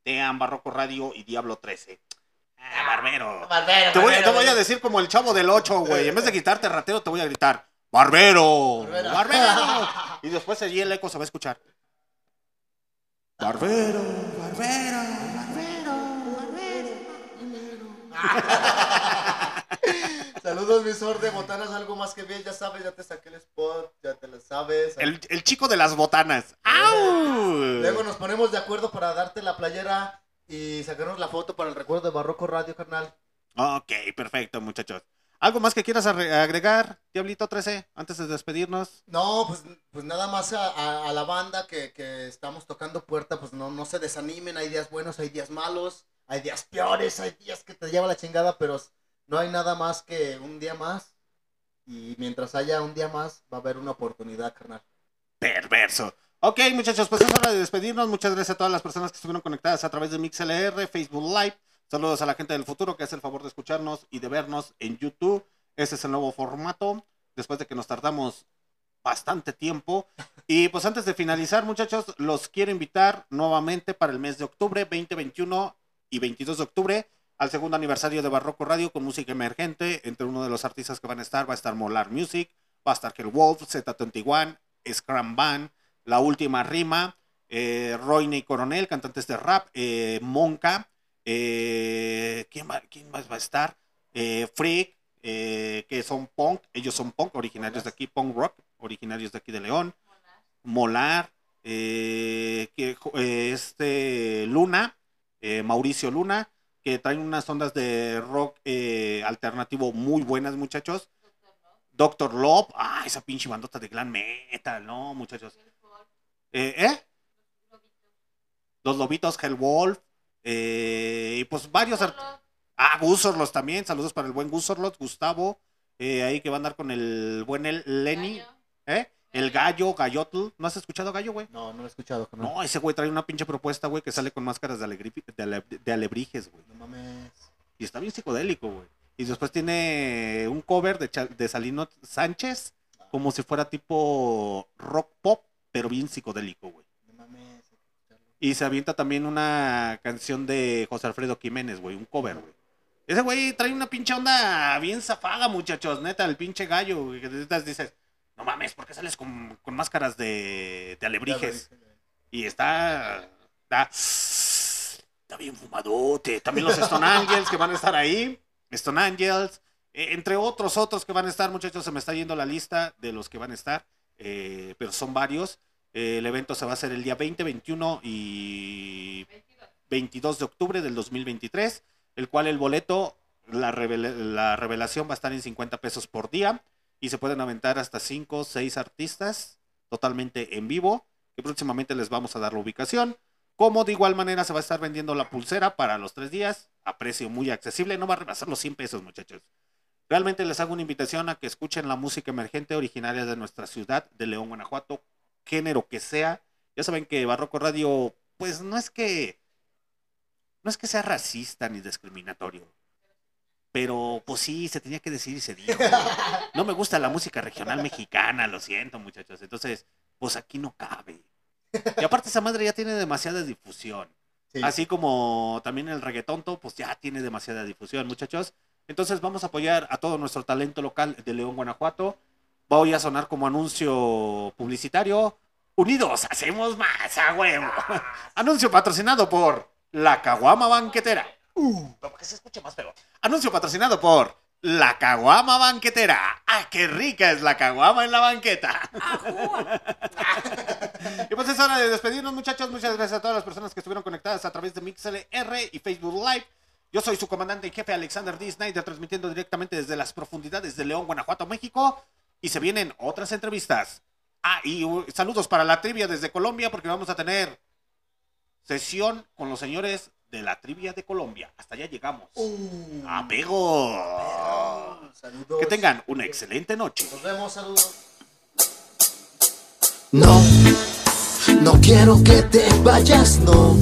Tean, Barroco Radio y Diablo 13. Ah, barbero. Barbero, Te voy, barbero, te voy a barbero. decir como el chavo del 8, güey. En vez de gritarte ratero, te voy a gritar, ¡Barbero! Barbero. ¡Barbero! Y después allí el eco se va a escuchar. Barbero, barbero, barbero, Saludos, mi Sorde. Botanas, algo más que bien, ya sabes, ya te saqué el spot, ya te lo sabes. El, el chico de las botanas. ¡Au! Luego nos ponemos de acuerdo para darte la playera y sacarnos la foto para el recuerdo de Barroco Radio, carnal. Ok, perfecto, muchachos. ¿Algo más que quieras agregar, Diablito 13, antes de despedirnos? No, pues, pues nada más a, a- a la banda que, que estamos tocando puerta, pues no, no se desanimen, hay días buenos, hay días malos, hay días peores, hay días que te lleva la chingada, pero no hay nada más que un día más. Y mientras haya un día más, va a haber una oportunidad, carnal. Perverso. Ok, muchachos, pues es hora de despedirnos. Muchas gracias a todas las personas que estuvieron conectadas a través de MixLR, Facebook Live. Saludos a la gente del futuro que hace el favor de escucharnos y de vernos en YouTube. Ese es el nuevo formato. Después de que nos tardamos bastante tiempo. Y pues antes de finalizar, muchachos, los quiero invitar nuevamente para el mes de octubre, 20, 21 y 22 de octubre, al segundo aniversario de Barroco Radio con música emergente. Entre uno de los artistas que van a estar va a estar Molar Music, va a estar Hell Wolf, Z21, Scrum Band, La Última Rima, eh, Royney Coronel, cantantes de rap, eh, Monka, eh, ¿quién, más va a estar? Eh, Freak, que son punk, ellos son punk, originarios de aquí, punk rock, originarios de aquí de León, Molar, que, este Luna, Mauricio Luna, que traen unas ondas de rock eh, alternativo muy buenas, muchachos. Doctor Love, ah, esa pinche bandota de glam metal, no, muchachos. Eh, ¿eh? Los Lobitos, Hellwolf, eh, y pues varios. Ah, Gusorlos también, saludos para el buen Gusorlos, Gustavo, eh, ahí que va a andar con el buen el Lenny, ¿eh? El Gallo, Gallotl. ¿No has escuchado Gallo, güey? No, no lo he escuchado. No, ese güey trae una pinche propuesta, güey, que sale con máscaras de, alegri- de, ale- de alebrijes, güey. No mames. Y está bien psicodélico, güey. Y después tiene un cover de, Salino Sánchez, como si fuera tipo rock pop, pero bien psicodélico, güey. No mames. Y se avienta también una canción de José Alfredo Jiménez, güey, un cover, güey. Ese güey trae una pinche onda bien zafada, muchachos, neta, el pinche gallo, güey, que dices, no mames, ¿por qué sales con, con máscaras de, de alebrijes? Y está, está, está bien fumadote. También los Stone Angels que van a estar ahí. Stone Angels, eh, entre otros, otros que van a estar, muchachos, se me está yendo la lista de los que van a estar, eh, pero son varios. Eh, el evento se va a hacer el día 20, 21 y 22 de octubre del 2023, el cual el boleto, la, revela- la revelación va a estar en 50 pesos por día y se pueden aventar hasta 5 o 6 artistas totalmente en vivo, que próximamente les vamos a dar la ubicación. Como de igual manera se va a estar vendiendo la pulsera para los tres días a precio muy accesible, no va a rebasar los 100 pesos muchachos. Realmente les hago una invitación a que escuchen la música emergente originaria de nuestra ciudad, de León, Guanajuato, género que sea. Ya saben que Barroco Radio, pues no es que no es que sea racista ni discriminatorio. Pero pues sí, se tenía que decir y se dijo. No me gusta la música regional mexicana, lo siento, muchachos. Entonces, pues aquí no cabe. Y aparte esa madre ya tiene demasiada difusión. Sí. Así como también el reggaetonto, pues ya tiene demasiada difusión, muchachos. Entonces vamos a apoyar a todo nuestro talento local de León, Guanajuato. Voy a sonar como anuncio publicitario. Unidos, hacemos más a huevo. Anuncio patrocinado por La Caguama Banquetera. Uh, para que se escuche más feo. Anuncio patrocinado por La Caguama Banquetera. ¡Ah, qué rica es la caguama en la banqueta! y pues es hora de despedirnos, muchachos. Muchas gracias a todas las personas que estuvieron conectadas a través de MixLR y Facebook Live. Yo soy su comandante en jefe Alexander D. Snyder, transmitiendo directamente desde las profundidades de León, Guanajuato, México. Y se vienen otras entrevistas. Ah, y saludos para la trivia desde Colombia, porque vamos a tener sesión con los señores de la trivia de Colombia. Hasta allá llegamos. ¡Apego! Saludos. Que tengan una excelente noche. Nos vemos, saludos. No, no quiero que te vayas, no.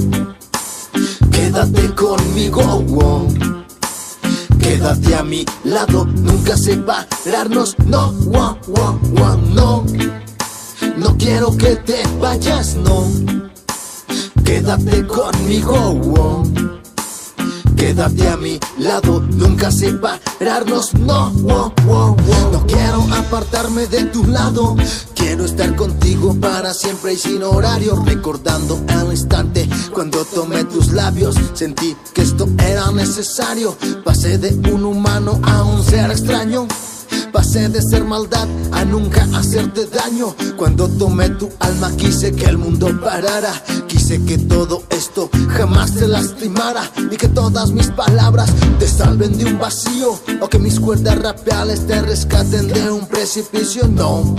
Quédate conmigo, wow. Quédate a mi lado, nunca separarnos, no, wow, wow, wow, no. No quiero que te vayas, no. Quédate conmigo, wow. Quédate a mi lado, nunca separarnos, no, wow, wow, wow. No quiero apartarme de tu lado, quiero estar contigo para siempre y sin horario, recordando el instante cuando tomé tus labios, sentí que esto era necesario, pasé de un humano a un ser extraño. Pasé de ser maldad a nunca hacerte daño. Cuando tomé tu alma quise que el mundo parara. Quise que todo esto jamás te lastimara. Y que todas mis palabras te salven de un vacío. O que mis cuerdas rapeales te rescaten de un precipicio. No.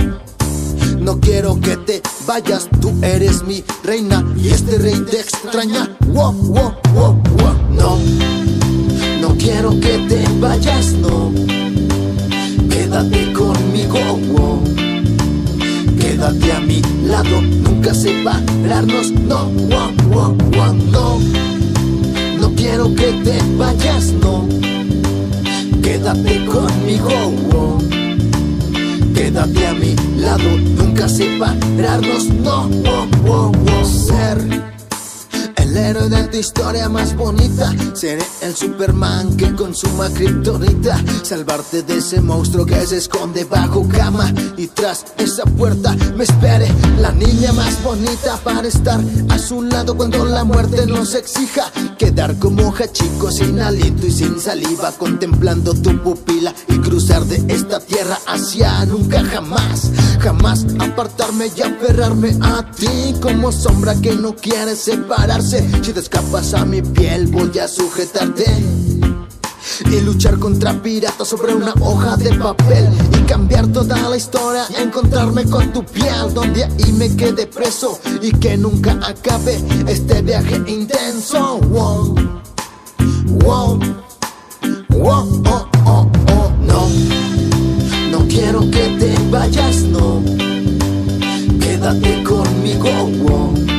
No quiero que te vayas, tú eres mi reina y este rey te extraña. Wow, wow, wow, wow. No, no quiero que te vayas, no. Quédate conmigo. Quédate a mi lado, nunca separarnos, no, wow, wow, wow, no. No quiero que te vayas, no. Quédate conmigo, wow. Quédate a mi lado, nunca separarnos, no, wow, wow. Ser el héroe de tu historia más bonita. Seré el Superman que consuma kriptonita Salvarte de ese monstruo que se esconde bajo cama. Y tras esa puerta me espere La niña más bonita para estar a su lado Cuando la muerte nos exija. Quedar como chico sin aliento y sin saliva Contemplando tu pupila y cruzar de esta tierra hacia nunca jamás. Jamás apartarme y aferrarme a ti Como sombra que no quiere separarse Si te escapas a mi piel voy a sujetarte. Y luchar contra piratas sobre una hoja de papel. Y cambiar toda la historia, encontrarme con tu piel. Donde ahí me quede preso y que nunca acabe este viaje intenso. Wow, wow, wow, oh, oh, oh, no, no quiero que te vayas, no, quédate conmigo, wow.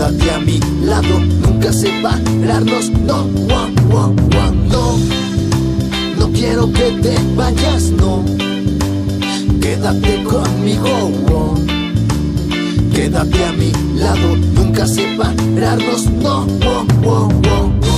Quédate a mi lado, nunca separarnos, no, wow, wow, no. No quiero que te vayas, no. Quédate conmigo, wow. Quédate a mi lado, nunca separarnos, no, wow, wow, wow.